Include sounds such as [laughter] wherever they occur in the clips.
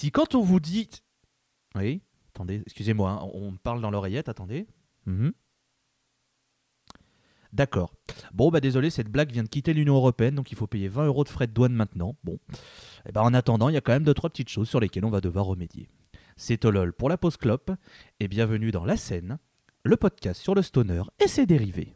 Si quand on vous dit... Oui, attendez, excusez-moi, hein, on parle dans l'oreillette, attendez. Mhm. D'accord. Bon, bah désolé, cette blague vient de quitter l'Union Européenne, donc il faut payer 20 euros de frais de douane maintenant. Bon. Et ben en attendant, il y a quand même deux, trois petites choses sur lesquelles on va devoir remédier. C'est Tolol pour la pause clope, et bienvenue dans La Scène, le podcast sur le stoner et ses dérivés.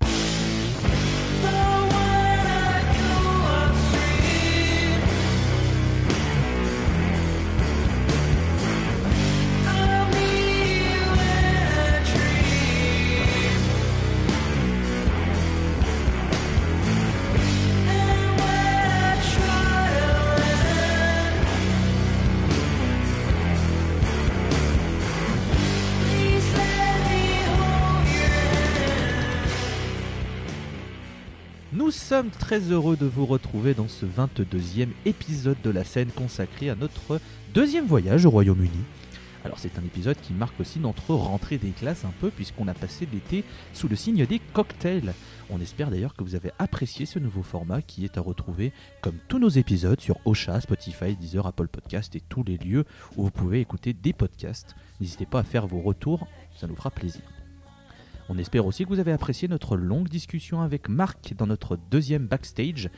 Sommes très heureux de vous retrouver dans ce 22e épisode de la scène consacré à notre deuxième voyage au Royaume-Uni. Alors c'est un épisode qui marque aussi notre rentrée des classes un peu puisqu'on a passé l'été sous le signe des cocktails. On espère d'ailleurs que vous avez apprécié ce nouveau format qui est à retrouver comme tous nos épisodes sur Ocha, Spotify, Deezer, Apple Podcast et tous les lieux où vous pouvez écouter des podcasts. N'hésitez pas à faire vos retours, ça nous fera plaisir. On espère aussi que vous avez apprécié notre longue discussion avec Marc dans notre deuxième backstage.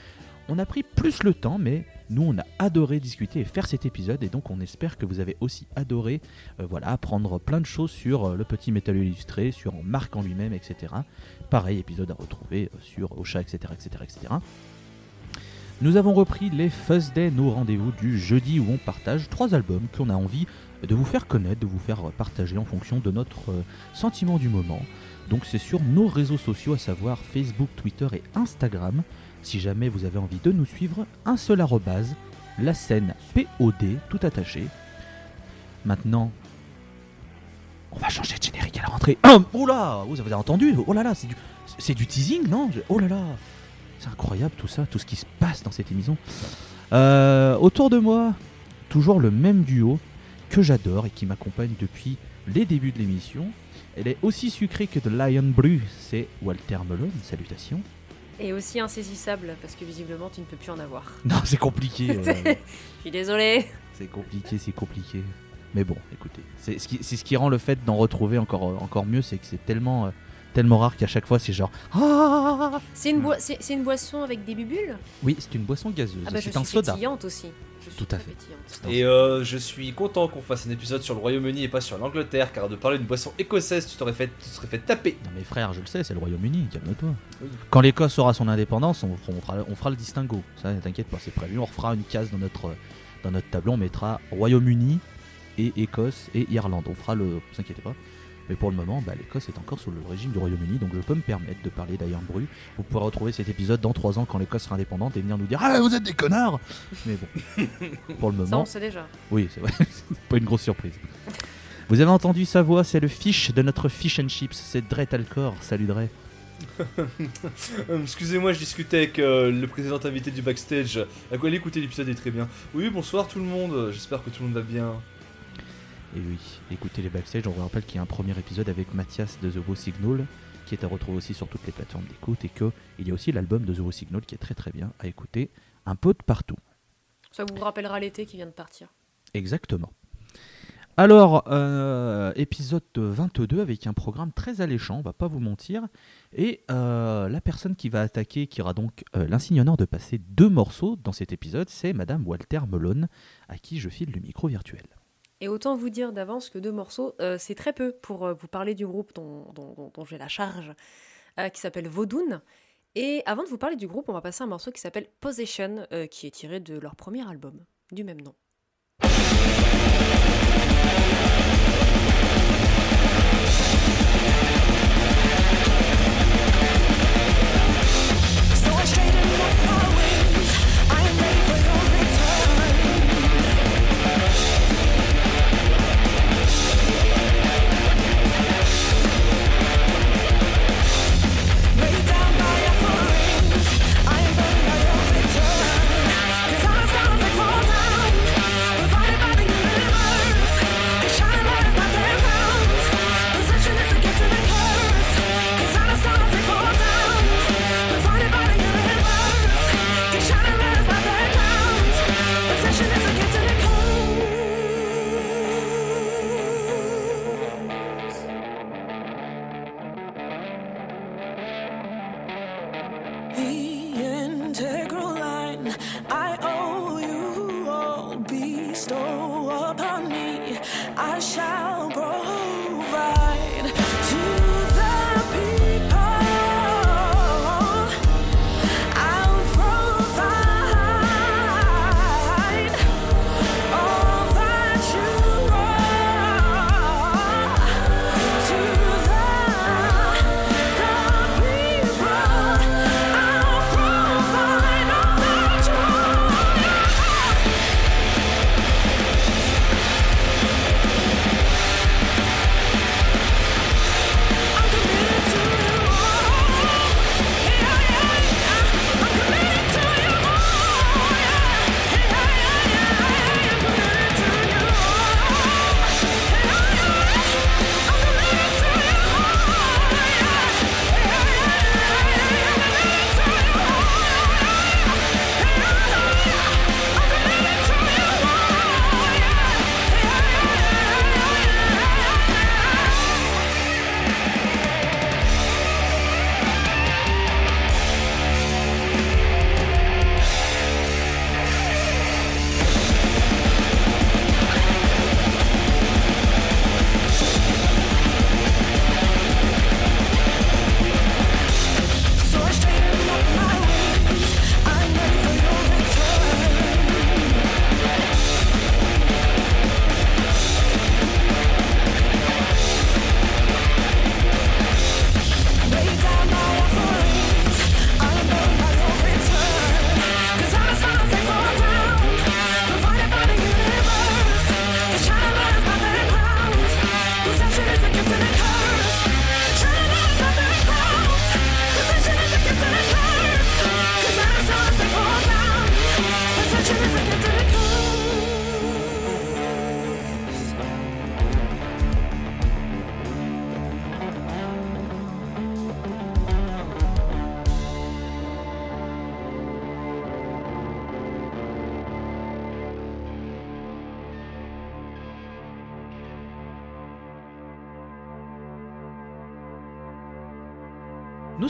On a pris plus le temps, mais nous on a adoré discuter et faire cet épisode, et donc on espère que vous avez aussi adoré euh, voilà, apprendre plein de choses sur euh, le petit métal illustré, sur Marc en lui-même, etc. Pareil, épisode à retrouver euh, sur Ocha, etc., etc., etc. Nous avons repris les Fuzz Day, nos rendez-vous du jeudi où on partage trois albums qu'on a envie de vous faire connaître, de vous faire partager en fonction de notre euh, sentiment du moment. Donc c'est sur nos réseaux sociaux, à savoir Facebook, Twitter et Instagram. Si jamais vous avez envie de nous suivre, un seul arrobase, la scène POD, tout attaché. Maintenant, on va changer de générique à la rentrée. Ah, oh là, vous avez entendu? Oh là là, c'est du, teasing, non? Oh là là, c'est incroyable tout ça, tout ce qui se passe dans cette émission. Euh, autour de moi, toujours le même duo que j'adore et qui m'accompagne depuis les débuts de l'émission. Elle est aussi sucrée que de Lion Bru, c'est Walter Melon, salutations. Et aussi insaisissable, parce que visiblement tu ne peux plus en avoir. [laughs] Non, c'est compliqué. [laughs] euh, Je suis désolée. c'est compliqué, c'est compliqué. Mais bon, écoutez, c'est ce qui, c'est ce qui rend le fait d'en retrouver encore, encore mieux, c'est que c'est tellement, euh, tellement rare qu'à chaque fois c'est genre ah C'est une, boi- boisson avec des bulles? Oui, c'est une boisson gazeuse, Ah bah c'est un soda. aussi. Tout à fait. Et euh, je suis content qu'on fasse un épisode sur le Royaume-Uni et pas sur l'Angleterre, car de parler d'une boisson écossaise, tu t'aurais fait, tu serais fait taper. Non mais frère, je le sais, c'est le Royaume-Uni, calme-toi. Oui. Quand l'Écosse aura son indépendance, on, on fera, on fera le distinguo. Ça, t'inquiète pas, c'est prévu. On refera une case dans notre, dans notre tableau, on mettra Royaume-Uni et Écosse et Irlande. On fera le... Vous inquiétez pas. Mais pour le moment, bah, l'Écosse est encore sous le régime du Royaume-Uni, donc je peux me permettre de parler d'Iron Bru. Vous pourrez retrouver cet épisode dans 3 ans quand l'Écosse sera indépendante et venir nous dire Ah, vous êtes des connards Mais bon, [laughs] pour le Ça moment, on sait déjà. oui, c'est vrai, c'est [laughs] pas une grosse surprise. Vous avez entendu sa voix, c'est le fish de notre fish and chips, c'est Dre Talcor. Salut Dre. [laughs] Euh, Excusez-moi, je discutais avec euh, le précédent invité du backstage. À quoi l'écouter l'épisode est très bien. Oui, bonsoir tout le monde. J'espère que tout le monde va bien. Et oui, écoutez les backstage, on vous rappelle qu'il y a un premier épisode avec Mathias de The Signal qui est à retrouver aussi sur toutes les plateformes d'écoute et qu'il y a aussi l'album de The Signal qui est très très bien à écouter un peu de partout. Ça vous rappellera l'été qui vient de partir. Exactement. Alors, euh, épisode 22 avec un programme très alléchant, on va pas vous mentir. Et euh, la personne qui va attaquer, qui aura donc euh, l'insigne honneur de passer deux morceaux dans cet épisode, c'est Madame Walter Melon, à qui je file le micro virtuel. Et autant vous dire d'avance que deux morceaux, euh, c'est très peu pour euh, vous parler du groupe dont, j'ai la charge, euh, qui s'appelle Vaudoun. Et avant de vous parler du groupe, on va passer à un morceau qui s'appelle Possession, qui est tiré de leur premier album, du même nom.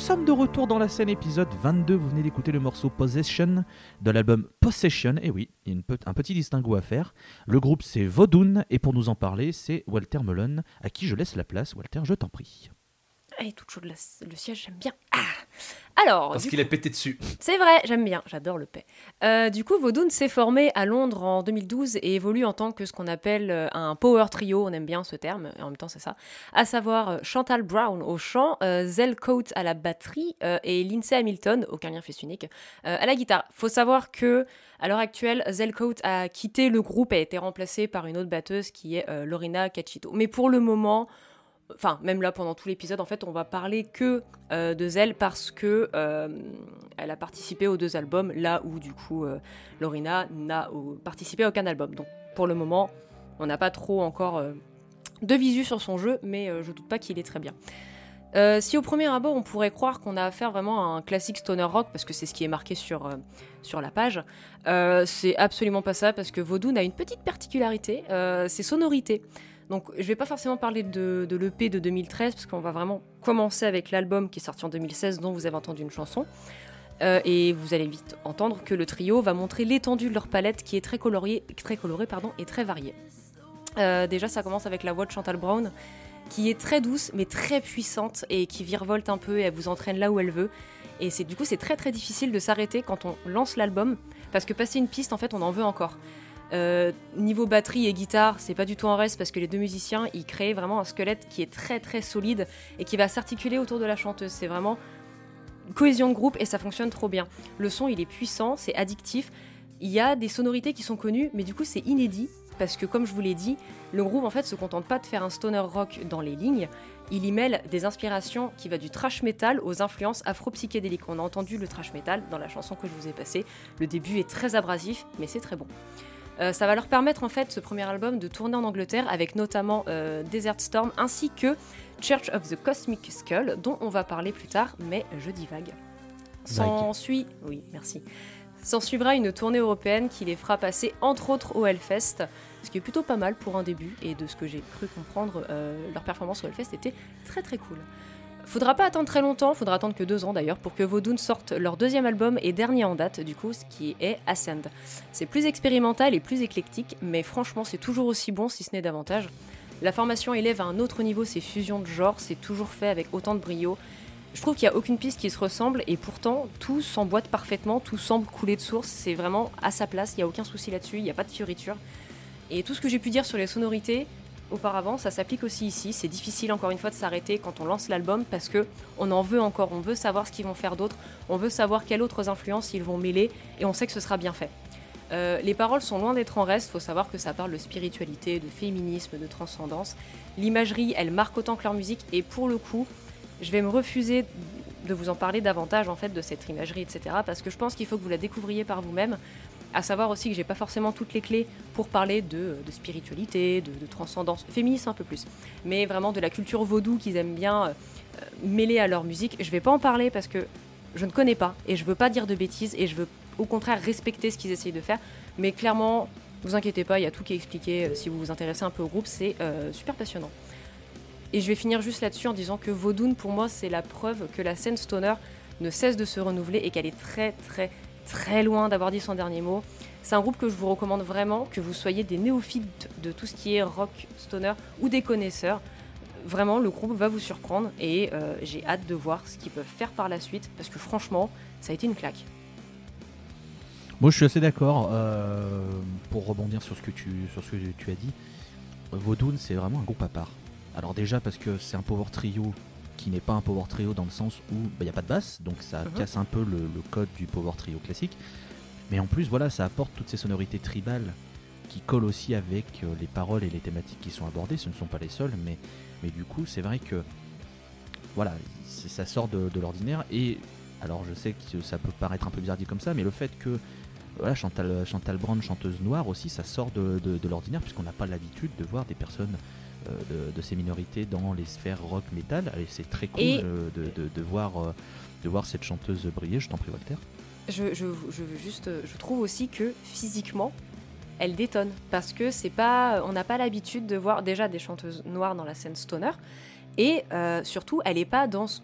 Sommes de retour dans la scène épisode 22. Vous venez d'écouter le morceau Possession de l'album Possession. Et oui, il y a un petit distinguo à faire. Le groupe c'est Vodun et pour nous en parler, c'est Walter Mullen à qui je laisse la place. Walter, je t'en prie. Elle est toute chaude, la- le siège, j'aime bien. Ah Alors, Parce du qu'il est pété dessus. C'est vrai, j'aime bien, j'adore le paix. Euh, du coup, Vaudoun s'est formé à Londres en 2012 et évolue en tant que ce qu'on appelle euh, un power trio, on aime bien ce terme, et en même temps c'est ça, à savoir euh, Chantal Brown au chant, euh, Zell Coates à la batterie euh, et Lindsay Hamilton, aucun lien fils unique, euh, à la guitare. Faut savoir que à l'heure actuelle, Zell Coates a quitté le groupe et a été remplacée par une autre batteuse qui est euh, Lorena Cachito. Mais pour le moment, enfin même là pendant tout l'épisode en fait on va parler que euh, de Zell parce que euh, elle a participé aux deux albums là où du coup euh, Lorena n'a participé à aucun album donc pour le moment on n'a pas trop encore de visu sur son jeu mais je doute pas qu'il est très bien si au premier abord on pourrait croire qu'on a affaire vraiment à un classique stoner rock parce que c'est ce qui est marqué sur, la page, c'est absolument pas ça parce que Vaudoun a une petite particularité, euh, c'est sonorité. Donc je vais pas forcément parler de, de l'EP de 2013 parce qu'on va vraiment commencer avec l'album qui est sorti en 2016 dont vous avez entendu une chanson. Euh, et vous allez vite entendre que le trio va montrer l'étendue de leur palette qui est très coloriée, très colorée pardon, et très variée. Euh, déjà ça commence avec la voix de Chantal Brown qui est très douce mais très puissante et qui virevolte un peu et elle vous entraîne là où elle veut. Et c'est du coup c'est très très difficile de s'arrêter quand on lance l'album parce que passer une piste en fait on en veut encore. Euh, niveau batterie et guitare, c'est pas du tout en reste parce que les deux musiciens ils créent vraiment un squelette qui est très très solide et qui va s'articuler autour de la chanteuse. C'est vraiment cohésion de groupe et ça fonctionne trop bien. Le son il est puissant, c'est addictif. Il y a des sonorités qui sont connues, mais du coup c'est inédit parce que comme je vous l'ai dit, le groupe en fait se contente pas de faire un stoner rock dans les lignes. Il y mêle des inspirations qui va du trash metal aux influences afro-psychédéliques. On a entendu le trash metal dans la chanson que je vous ai passée. Le début est très abrasif, mais c'est très bon. Euh, ça va leur permettre en fait ce premier album de tourner en Angleterre avec notamment euh, Desert Storm ainsi que Church of the Cosmic Skull dont on va parler plus tard mais je divague. S'ensuit, oui merci. S'en suivra une tournée européenne qui les fera passer entre autres au Hellfest, ce qui est plutôt pas mal pour un début et de ce que j'ai cru comprendre, euh, leur performance au Hellfest était très très cool. Faudra pas attendre très longtemps, faudra attendre que deux ans d'ailleurs, pour que Vaudoun sorte leur deuxième album et dernier en date, du coup, ce qui est Ascend. C'est plus expérimental et plus éclectique, mais franchement, c'est toujours aussi bon, si ce n'est davantage. La formation élève à un autre niveau ses fusions de genres, c'est toujours fait avec autant de brio. Je trouve qu'il n'y a aucune piste qui se ressemble et pourtant tout s'emboîte parfaitement, tout semble couler de source, c'est vraiment à sa place, il n'y a aucun souci là-dessus, il n'y a pas de fioriture. Et tout ce que j'ai pu dire sur les sonorités auparavant, ça s'applique aussi ici. C'est difficile encore une fois de s'arrêter quand on lance l'album parce que on en veut encore, on veut savoir ce qu'ils vont faire d'autre, on veut savoir quelles autres influences ils vont mêler et on sait que ce sera bien fait. Euh, les paroles sont loin d'être en reste, faut savoir que ça parle de spiritualité, de féminisme, de transcendance. L'imagerie, elle marque autant que leur musique et pour le coup, je vais me refuser de vous en parler davantage en fait de cette imagerie, etc. Parce que je pense qu'il faut que vous la découvriez par vous-même. À savoir aussi que j'ai pas forcément toutes les clés pour parler de, spiritualité, de, transcendance, féminisme un peu plus, mais vraiment de la culture vaudou qu'ils aiment bien euh, mêler à leur musique. Je vais pas en parler parce que je ne connais pas et je veux pas dire de bêtises et je veux au contraire respecter ce qu'ils essayent de faire. Mais clairement, vous inquiétez pas, il y a tout qui est expliqué euh, si vous vous intéressez un peu au groupe, c'est euh, super passionnant. Et je vais finir juste là-dessus en disant que Vaudoun, pour moi, c'est la preuve que la scène stoner ne cesse de se renouveler et qu'elle est très, très, très loin d'avoir dit son dernier mot. C'est un groupe que je vous recommande vraiment, que vous soyez des néophytes de tout ce qui est rock, stoner ou des connaisseurs. Vraiment, le groupe va vous surprendre et euh, j'ai hâte de voir ce qu'ils peuvent faire par la suite parce que franchement, ça a été une claque. Moi, je suis assez d'accord. euh, pour rebondir sur ce que tu, as dit, Vaudoun, c'est vraiment un groupe à part. Alors déjà parce que c'est un power trio qui n'est pas un power trio dans le sens où il n'y a pas de basse, donc ça Mhm. casse un peu le, le code du power trio classique. Mais en plus, voilà, ça apporte toutes ces sonorités tribales qui collent aussi avec euh, les paroles et les thématiques qui sont abordées. Ce ne sont pas les seuls, mais, mais du coup, c'est vrai que voilà, ça sort de, de l'ordinaire. Et alors, je sais que ça peut paraître un peu bizarre dit comme ça, mais le fait que voilà, Chantal, Chantal Brand, chanteuse noire aussi, ça sort de, de- de l'ordinaire puisqu'on n'a pas l'habitude de voir des personnes de, de ces minorités dans les sphères rock metal. Et c'est très cool Et- euh, de, de- voir, euh, de voir cette chanteuse briller. Je t'en prie, Walter. je, je, je veux juste, je trouve aussi que physiquement, elle détonne parce que c'est pas, on n'a pas l'habitude de voir déjà des chanteuses noires dans la scène stoner et euh, surtout, elle est pas dans ce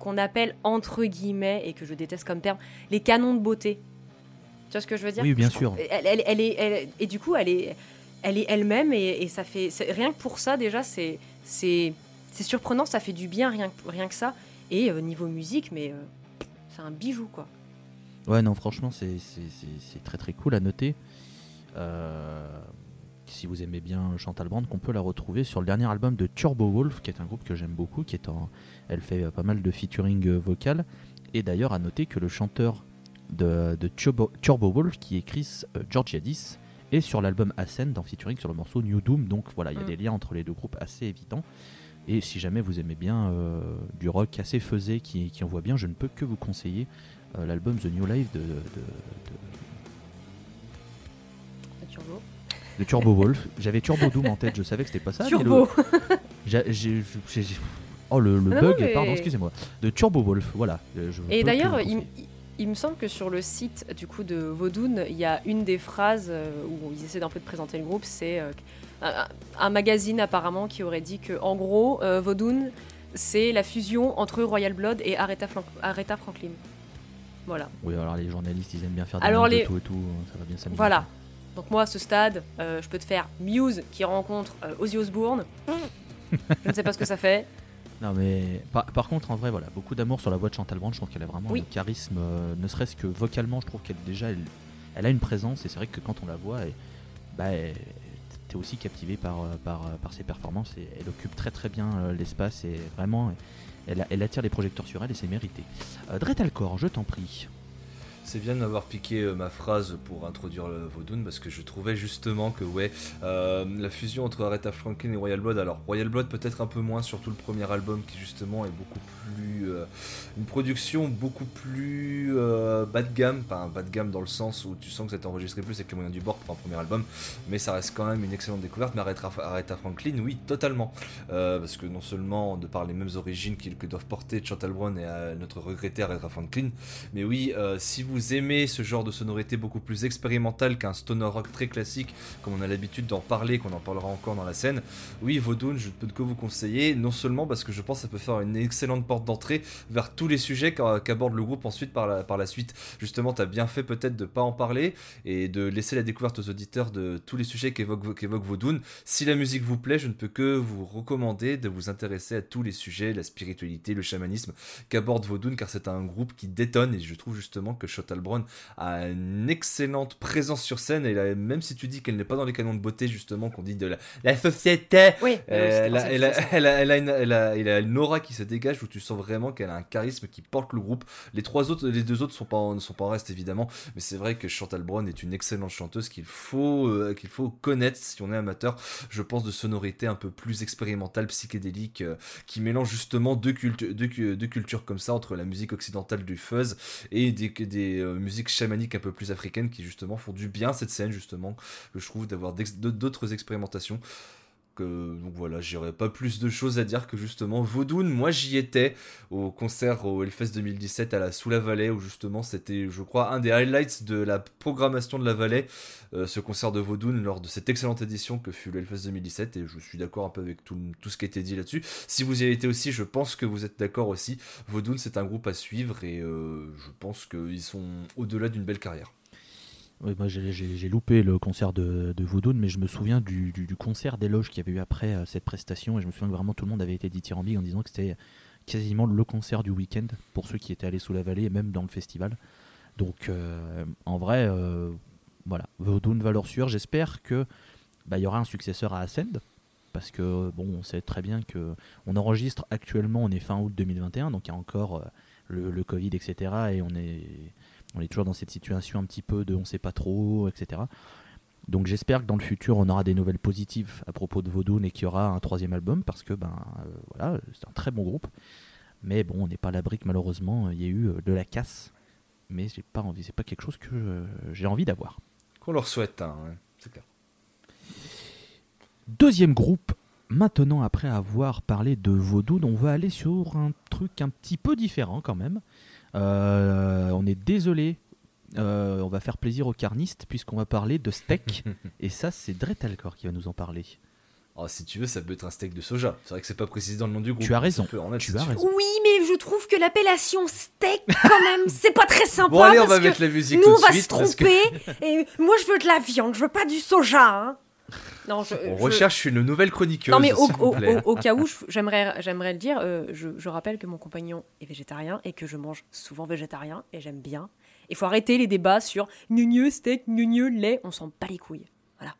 qu'on appelle entre guillemets et que je déteste comme terme les canons de beauté. Tu vois ce que je veux dire? Oui, bien sûr. Elle, elle- elle est, elle- et du coup, elle est, elle est elle-même et, ça fait rien que pour ça déjà, c'est, c'est, surprenant, ça fait du bien rien, que- rien que ça. Et euh, niveau musique, mais euh, c'est un bijou quoi. Ouais, non, franchement, c'est très très cool à noter. Euh, si vous aimez bien Chantal Brand, qu'on peut la retrouver sur le dernier album de Turbo Wolf, qui est un groupe que j'aime beaucoup, qui est en, elle fait euh, pas mal de featuring vocal. Et d'ailleurs, à noter que le chanteur de, Turbo, Turbo Wolf, qui est Chris Georgiadis, est sur l'album Ascend en featuring sur le morceau New Doom. Donc voilà, il y a Mm. des liens entre les deux groupes assez évidents. Et si jamais vous aimez bien euh, du rock assez faisé qui, qui envoie bien, je ne peux que vous conseiller euh, l'album The New Life de, de, de- Turbo. de Turbo Wolf. J'avais Turbo Doom en tête, je savais que c'était pas ça. mais Turbo. le- Oh le, le Non, bug, non, mais- pardon, excusez-moi. De Turbo Wolf, voilà. euh, je Et d'ailleurs, il. Il- me semble que sur le site du coup de Vaudoun, il y a une des phrases euh, où ils essaient d'un peu de présenter le groupe, c'est euh, un, un magazine apparemment qui aurait dit que en gros, euh, Vaudoun, c'est la fusion entre Royal Blood et Aretha, Flan- Aretha Franklin. Voilà. Oui, alors les journalistes, ils aiment bien faire des Alors de tout et tout, ça va bien s'amuser. Voilà. Donc moi, à ce stade, euh, je peux te faire Muse qui rencontre euh, Ozzy Osbourne. [laughs] je ne sais pas ce que ça fait. Non mais par, par contre en vrai voilà beaucoup d'amour sur la voix de Chantal Brand je trouve qu'elle a vraiment Oui. un charisme euh, ne serait-ce que vocalement je trouve qu'elle déjà elle, elle a une présence et c'est vrai que quand on la voit elle, bah, t'es aussi captivé par, euh, par, euh, par ses performances et elle occupe très très bien euh, l'espace et vraiment elle attire les projecteurs sur elle et c'est mérité. Euh, Dretalcor je t'en prie. C'est bien de m'avoir piqué euh, ma phrase pour introduire le parce que je trouvais justement que ouais euh, la fusion entre Aretha Franklin et Royal Blood alors Royal Blood peut-être un peu moins surtout le premier album qui justement est beaucoup plus euh, une production beaucoup plus bas de gamme pas un bas de gamme dans le sens où tu sens que ça enregistré plus avec les moyens du bord pour un premier album mais ça reste quand même une excellente découverte. Mais Aretha, Aretha Franklin oui totalement. Parce que non seulement de par les mêmes origines que doivent porter Chantal Brown et notre regretté Aretha Franklin mais oui, si vous vous aimez ce genre de sonorité beaucoup plus expérimentale qu'un stoner rock très classique, comme on a l'habitude d'en parler, qu'on en parlera encore dans la scène, oui, Vaudoun, je ne peux que vous conseiller, non seulement parce que je pense que ça peut faire une excellente porte d'entrée vers tous les sujets qu'a- qu'aborde le groupe ensuite par la, suite. Justement, tu as bien fait peut-être de pas en parler et de laisser la découverte aux auditeurs de tous les sujets qu'évoque qu'évoque Vaudoun. Si la musique vous plaît, je ne peux que vous recommander de vous intéresser à tous les sujets, la spiritualité, le chamanisme qu'aborde Vaudoun, car c'est un groupe qui détonne et je trouve justement que Brown a une excellente présence sur scène et là, même si tu dis qu'elle n'est pas dans les canons de beauté justement qu'on dit de la, la société Oui, elle, a, une, aura qui se dégage où tu sens vraiment qu'elle a un charisme qui porte le groupe. Les trois autres, les deux autres sont pas en- ne sont pas en reste évidemment, mais c'est vrai que Chantal Brown est une excellente chanteuse qu'il faut euh, qu'il faut connaître si on est amateur. Je pense de sonorité un peu plus expérimentale, psychédélique, euh, qui mélange justement deux, cultu- deux, cu- deux cultures comme ça entre la musique occidentale du fuzz et des, des euh, musiques chamaniques un peu plus africaines qui justement font du bien cette scène justement. Je trouve d'avoir d'autres expérimentations que, donc voilà, j'aurais pas plus de choses à dire que justement Vaudoun, moi j'y étais au concert au Hellfest 2017 à la Sous la Vallée où justement c'était je crois un des highlights de la programmation de la Vallée, euh, ce concert de Vaudoun lors de cette excellente édition que fut le Hellfest 2017 et je suis d'accord un peu avec tout, tout ce qui a été dit là-dessus. Si vous y avez été aussi, je pense que vous êtes d'accord aussi. Vaudoun c'est un groupe à suivre et euh, je pense qu'ils sont au-delà d'une belle carrière. Moi j'ai- loupé le concert de, de Vaudoun, mais je me souviens du, concert d'éloge qu'il y avait eu après euh, cette prestation, et je me souviens que vraiment tout le monde avait été dithyrambique en disant que c'était quasiment le concert du week-end pour ceux qui étaient allés sous la vallée et même dans le festival. Donc euh, en vrai, euh, voilà, Vaudoun valeur sûre. J'espère que bah, y aura un successeur à Ascend. Parce que bon, on sait très bien que on enregistre actuellement, on est fin août 2021, donc il y a encore le, le Covid, etc. Et on est, on est toujours dans cette situation un petit peu de on sait pas trop, etc. Donc j'espère que dans le futur on aura des nouvelles positives à propos de Vaudoun et qu'il y aura un troisième album parce que ben euh, voilà c'est un très bon groupe. Mais bon on n'est pas à l'abri que malheureusement il y a eu euh, de la casse. Mais j'ai pas envie, c'est pas quelque chose que euh, j'ai envie d'avoir. Qu'on leur souhaite, hein, ouais, c'est clair. Deuxième groupe, maintenant après avoir parlé de Vaudoun, on va aller sur un truc un petit peu différent quand même. Euh, on est désolé, euh, on va faire plaisir aux carnistes puisqu'on va parler de steak. [laughs] et ça, c'est Dretalcor qui va nous en parler. Oh, si tu veux, ça peut être un steak de soja. C'est vrai que c'est pas précisé dans le nom du groupe. Tu as raison, tu as. Oui, mais je trouve que l'appellation steak, quand même, [laughs] c'est pas très sympa. Bon, allez, on parce va que mettre la musique Nous, tout on de va suite. se parce que tromper. Et moi, je veux de la viande, je veux pas du soja. hein. Non, je, On je- recherche une nouvelle chroniqueuse. Non, mais au, au- plaît. au- au cas où, [laughs] j'aimerais, j'aimerais le dire, euh, je, je rappelle que mon compagnon est végétarien et que je mange souvent végétarien et j'aime bien. Il faut arrêter les débats sur gneu steak, gneu lait. On s'en bat les couilles. Voilà.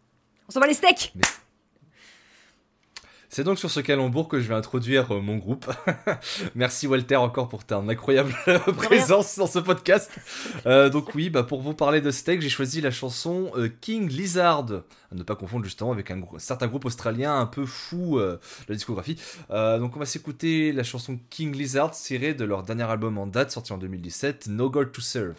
On s'en bat les steaks C'est donc sur ce calembour que je vais introduire euh, mon groupe. [laughs] Merci Walter encore pour ta incroyable [laughs] présence dans ce podcast. Euh, donc oui, bah, pour vous parler de steak, j'ai choisi la chanson euh, King Lizard. À ne pas confondre justement avec un grou- certain groupe australien un peu fou de la discographie. Donc on va s'écouter la chanson King Lizard tirée de leur dernier album en date sorti en 2017, No God to Serve.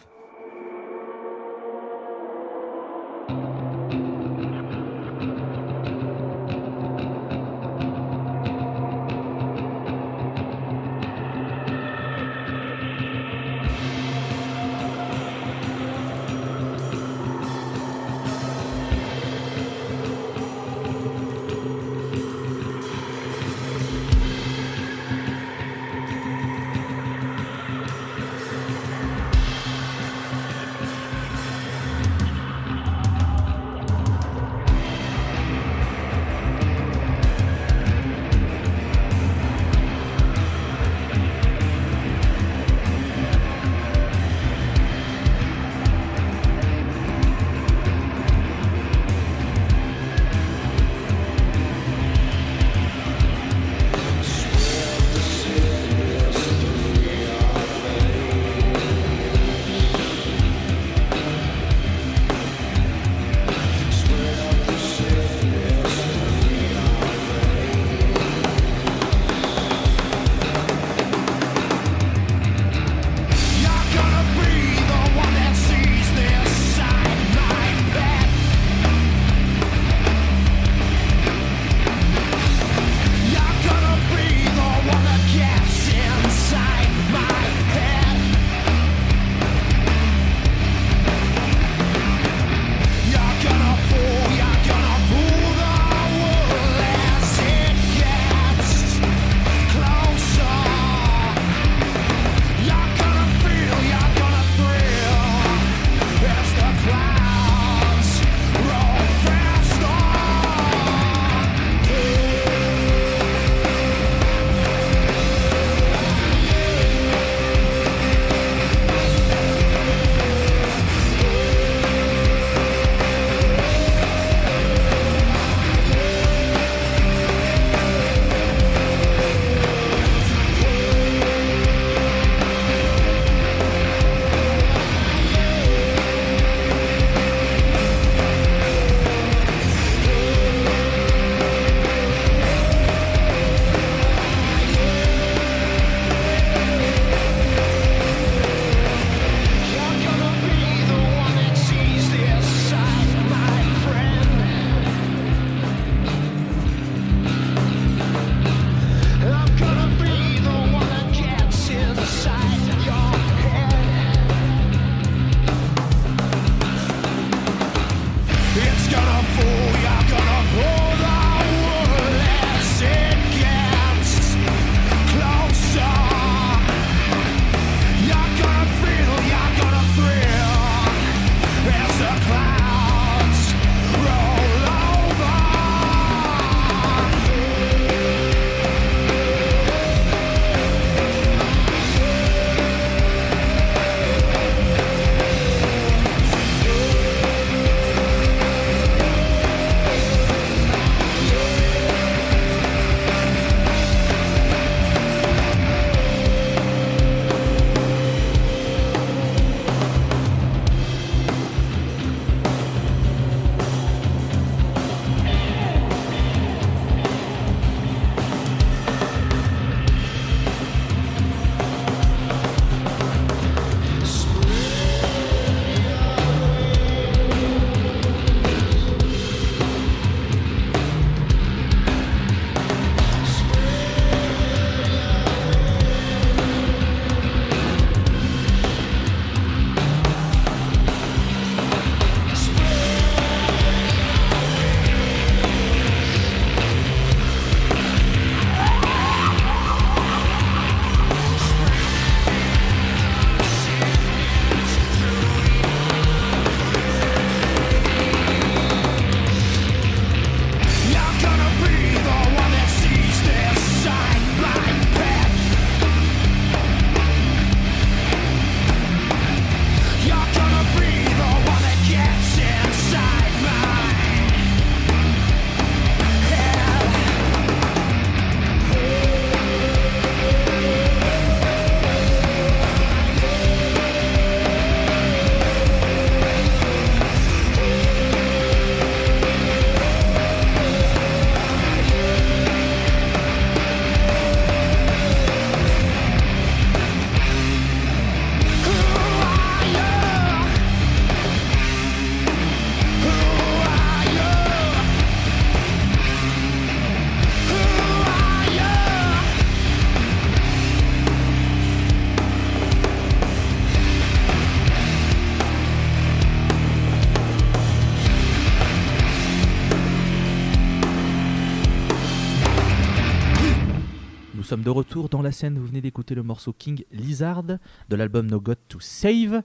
Sommes de retour dans la scène. Vous venez d'écouter le morceau King Lizard de l'album No God to Save.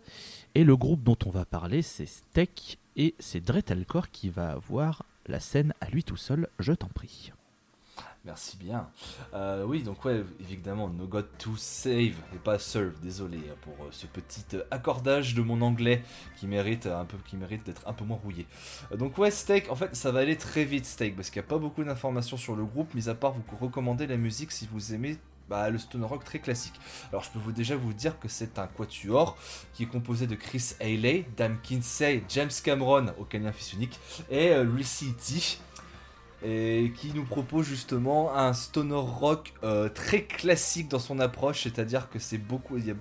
Et le groupe dont on va parler, c'est Steak. Et c'est Dretalcore qui va avoir la scène à lui tout seul. Je t'en prie. Merci bien. Euh, oui, donc ouais, évidemment, no God to save et pas serve. Désolé hein, pour euh, ce petit euh, accordage de mon anglais qui mérite un peu, qui mérite d'être un peu moins rouillé. Donc ouais, Steak, en fait, ça va aller très vite, Steak, parce qu'il n'y a pas beaucoup d'informations sur le groupe, mis à part vous recommander la musique si vous aimez. bah, le stoner rock très classique. Alors je peux vous déjà vous dire que c'est un quatuor qui est composé de Chris Haley, Dan Kinsey, James Cameron, aucun lien fils unique, et euh, Lucy T et qui nous propose justement un stoner rock euh, très classique dans son approche, c'est-à-dire que c'est beaucoup, il y a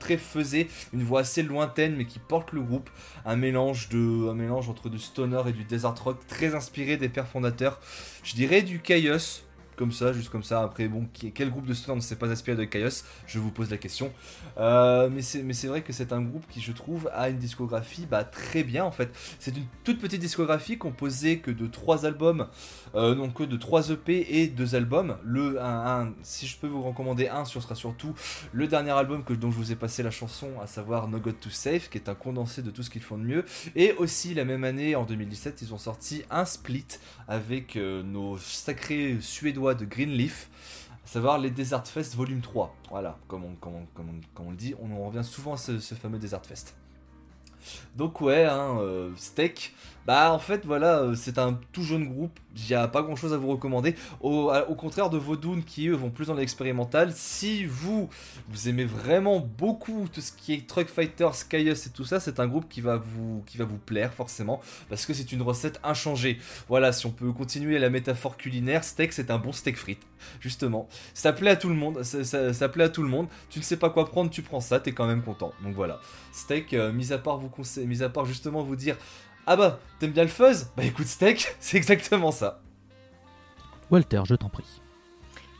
très faisé, une voix assez lointaine mais qui porte le groupe, un mélange un mélange entre du stoner et du desert rock très inspiré des pères fondateurs, je dirais du Chaos. Comme ça, juste comme ça. Après, bon, quel groupe de stoner ne s'est pas inspiré de Chaos Je vous pose la question. Euh, mais c'est vrai que c'est un groupe qui, je trouve, a une discographie bah, très bien en fait. C'est une toute petite discographie composée que de trois albums, euh, que de 3 EP et deux albums. Le, un, si je peux vous recommander un, ce sera surtout le dernier album que, dont je vous ai passé la chanson, à savoir No God to Save, qui est un condensé de tout ce qu'ils font de mieux. Et aussi la même année, en 2017, ils ont sorti un split avec euh, nos sacrés suédois de Greenleaf. À savoir les Desert Fest volume 3. Voilà, comme on, le dit, on en revient souvent à ce, ce fameux Desert Fest. Donc ouais, hein, euh, Steak, bah en fait voilà, euh, c'est un tout jeune groupe, il n'y a pas grand chose à vous recommander. Au, contraire de Vodoun qui eux vont plus dans l'expérimental, si vous, vous aimez vraiment beaucoup tout ce qui est Truck Fighters, Chaos et tout ça, c'est un groupe qui va vous, qui va vous plaire forcément, parce que c'est une recette inchangée. Voilà, si on peut continuer la métaphore culinaire, Steak c'est un bon steak frites, justement. Ça plaît à tout le monde, ça, ça- plaît à tout le monde, tu ne sais pas quoi prendre, tu prends ça, t'es quand même content. Donc voilà. Steak, euh, mis à part vous mis à part justement vous dire Ah bah, t'aimes bien le fuzz? Bah écoute, Steak, [laughs] c'est exactement ça. Walter, je t'en prie.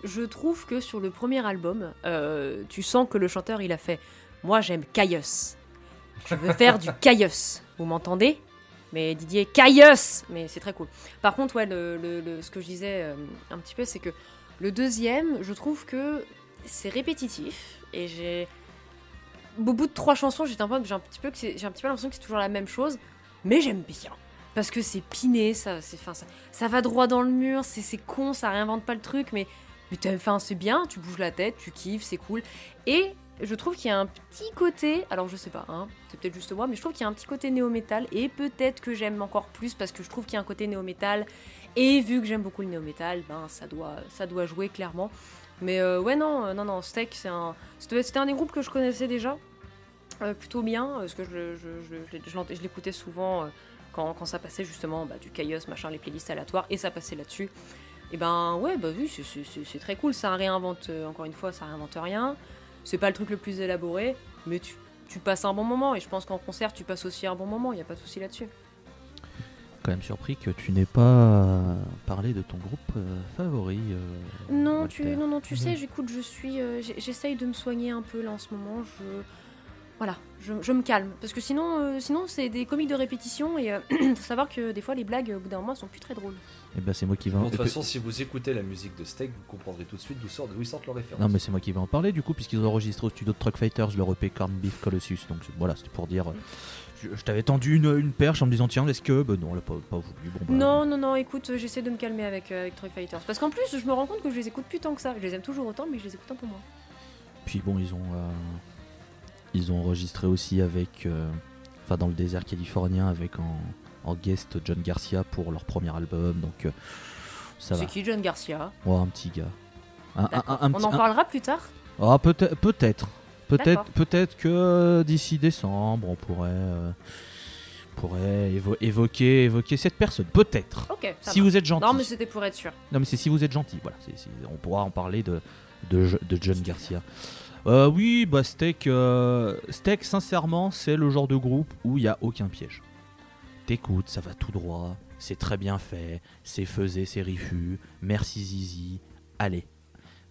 Je trouve que sur le premier album, euh, tu sens que le chanteur il a fait Moi j'aime Caius. Je veux faire du [laughs] Caius. Vous m'entendez? Mais Didier, Caius Mais c'est très cool. Par contre, ouais, le, le- le- ce que je disais euh, un petit peu, c'est que le deuxième, je trouve que c'est répétitif et j'ai. Au bout de trois chansons, j'étais un peu, j'ai un petit peu, que c'est- j'ai un petit peu l'impression que c'est toujours la même chose, mais j'aime bien. Parce que c'est piné, ça, c'est, ça, ça va droit dans le mur, c'est, c'est con, ça réinvente pas le truc, mais mais c'est bien, tu bouges la tête, tu kiffes, c'est cool. Et je trouve qu'il y a un petit côté, alors je sais pas, hein, c'est peut-être juste moi, mais je trouve qu'il y a un petit côté néo-métal, et peut-être que j'aime encore plus parce que je trouve qu'il y a un côté néo-métal, et vu que j'aime beaucoup le néo-métal, ben ça doit, ça doit jouer clairement. Mais euh, ouais, non, euh, non, non, Steak, c'est un, c'était un des groupes que je connaissais déjà, euh, plutôt bien, parce que je, l'écoutais souvent euh, quand, quand ça passait justement bah, du Chaos, machin, les playlists aléatoires, et ça passait là-dessus. Et ben ouais, bah oui, c'est- très cool. Ça réinvente, euh, encore une fois, ça réinvente rien. C'est pas le truc le plus élaboré, mais tu, tu passes un bon moment. Et je pense qu'en concert, tu passes aussi un bon moment. Il n'y a pas de souci là-dessus. Quand même surpris que tu n'aies pas euh, parlé de ton groupe euh, favori. euh, Non, Walter. tu, non, non, tu Mhm. sais, j'écoute, je suis, euh, j'essaye de me soigner un peu là en ce moment. Je, voilà, je, je me calme parce que sinon, euh, sinon c'est des comiques de répétition et euh, [clears throat] faut savoir que des fois les blagues au bout d'un moment sont plus très drôles. Eh ben c'est moi qui vais. Bon, de toute façon, si vous écoutez la musique de Steak, vous comprendrez tout de suite d'où sortent, d'où ils sortent leurs références. Non mais c'est moi qui vais en parler du coup puisqu'ils ont enregistré au studio de Truck Fighters leur EP Corn Beef Colossus donc c'est- voilà c'était pour dire euh, je, je t'avais tendu une, une perche en me disant tiens est-ce que ben non elle a pas, pas voulu bon bah, Non, non, non, écoute, euh, j'essaie de me calmer avec, euh, avec Truck Fighters parce qu'en plus, je me rends compte que je les écoute plus tant que ça. Je les aime toujours autant, mais je les écoute un peu moins. puis bon ils ont euh, ils ont enregistré aussi avec euh, enfin dans le désert californien avec en, en guest John Garcia pour leur premier album donc euh, ça va C'est qui John Garcia Ouais, un petit gars un, un- D'accord. un On en parlera plus tard. Ah, peut-être, peut-être, peut-être, peut-être que d'ici décembre, on pourrait, euh, pourrait évo- évoquer, évoquer cette personne. Peut-être. Ok. ça Si va. vous êtes gentil. Non, mais c'était pour être sûr. Non, mais c'est si vous êtes gentil. Voilà, on pourra en parler de, de, Jo- de John Garcia. Euh, oui, bah Steak, euh, sincèrement, c'est le genre de groupe où il n'y a aucun piège. T'écoutes, ça va tout droit, c'est très bien fait, c'est faisé, c'est rifu, merci Zizi, allez,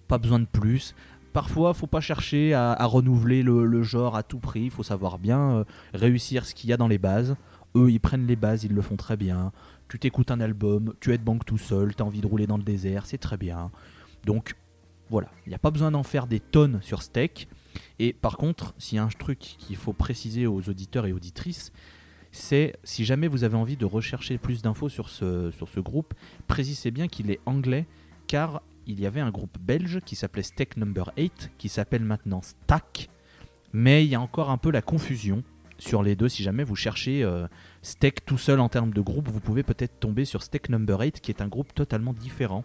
pas besoin de plus. Parfois, faut pas chercher à, renouveler le, genre à tout prix, faut savoir bien euh, réussir ce qu'il y a dans les bases. Eux, ils prennent les bases, ils le font très bien. Tu t'écoutes un album, tu banque tout seul, t'as envie de rouler dans le désert, c'est très bien. Donc, Voilà, il n'y a pas besoin d'en faire des tonnes sur Steak. Et par contre, s'il y a un truc qu'il faut préciser aux auditeurs et auditrices, c'est si jamais vous avez envie de rechercher plus d'infos sur ce, sur groupe, précisez bien qu'il est anglais, car il y avait un groupe belge qui s'appelait Steak Number 8, qui s'appelle maintenant Stack, mais il y a encore un peu la confusion sur les deux. Si jamais vous cherchez euh, Steak tout seul en termes de groupe, vous pouvez peut-être tomber sur Steak Number 8, qui est un groupe totalement différent.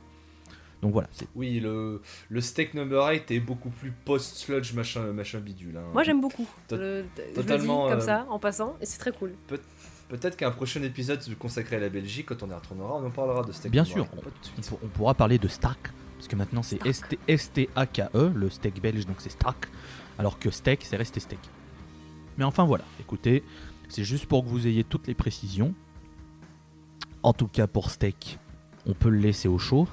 Donc voilà, c'est Oui, le, le steak number 8 est beaucoup plus post-sludge machin, machin bidule. hein. Moi j'aime beaucoup. Tot- Le- je le dis totalement, comme euh, ça en passant et c'est très cool. Peut-être qu'un prochain épisode consacré à la Belgique, quand on y retournera, on en parlera de steak Bien number sûr. 8, Pas tout de on, pourra parler de Stack, parce que maintenant c'est ST S-T-A-K-E, E, le steak belge, donc c'est Stack, alors que steak, c'est resté steak. Mais enfin voilà, écoutez, c'est juste pour que vous ayez toutes les précisions. En tout cas pour steak, on peut le laisser au chaud.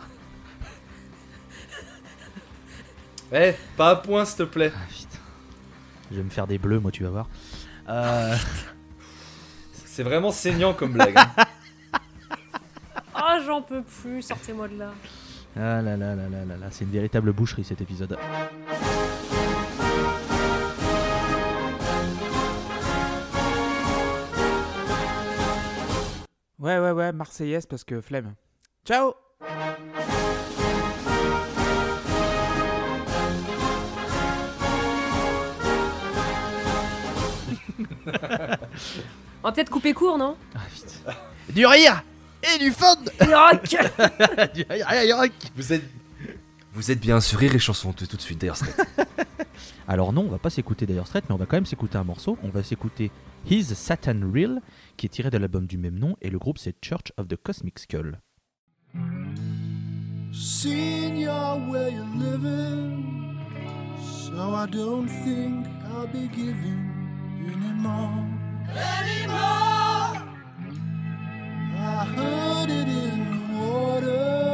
Eh, pas un point s'il te plaît. Ah putain. Je vais me faire des bleus, moi tu vas voir. Euh, C'est vraiment saignant comme blague. hein. [laughs] Ah j'en peux plus, sortez-moi de là. Ah là là là là là là, c'est une véritable boucherie cet épisode. Ouais, ouais, ouais, Marseillaise parce que flemme. Ciao On va peut-être couper court, non Ah putain. Du rire et du fun Rock [laughs] Du rire et rock vous êtes. Vous êtes bien sur Rire et Chanson tout tout de suite d'ailleurs. [laughs] Alors non, on va pas s'écouter d'ailleurs Straight, mais on va quand même s'écouter un morceau. On va s'écouter His Satan Real, qui est tiré de l'album du même nom, et le groupe c'est Church of the Cosmic Skull. way of living, so I don't think I'll be giving anymore. Anymore. I heard it in the water.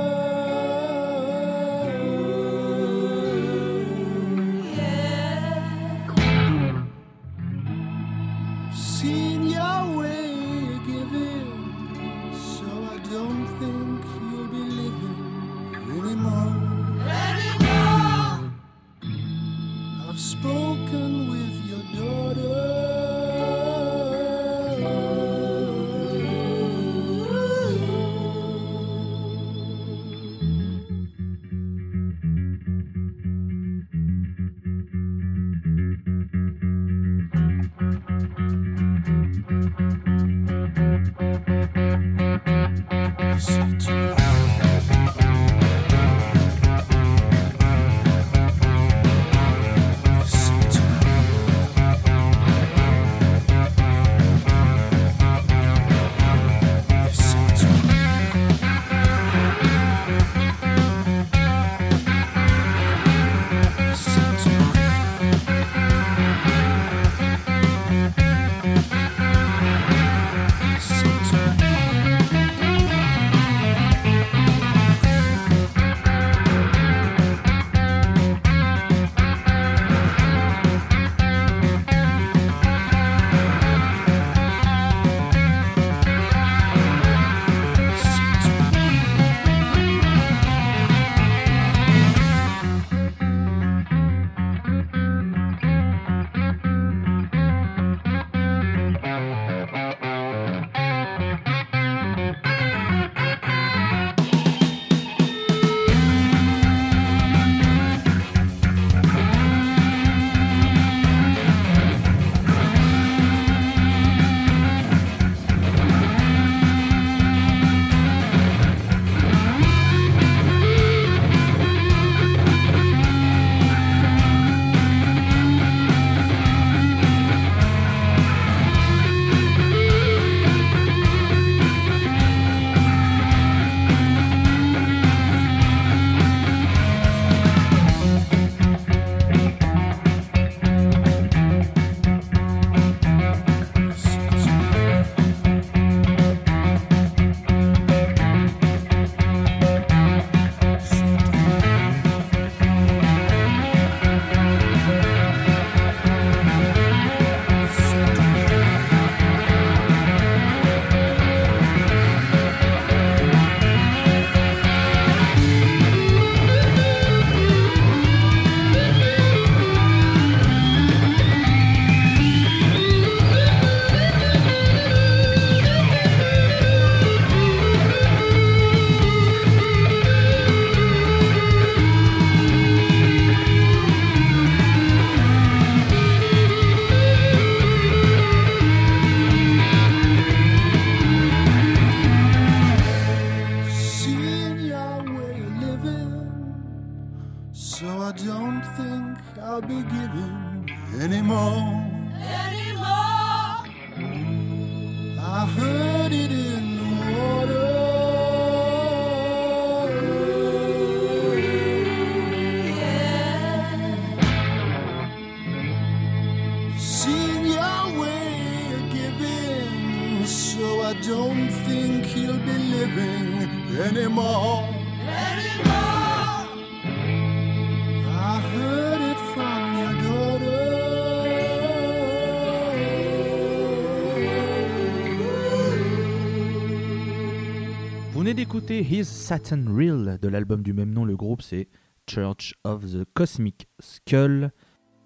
D'écouter His Saturn Real de l'album du même nom. Le groupe c'est Church of the Cosmic Skull.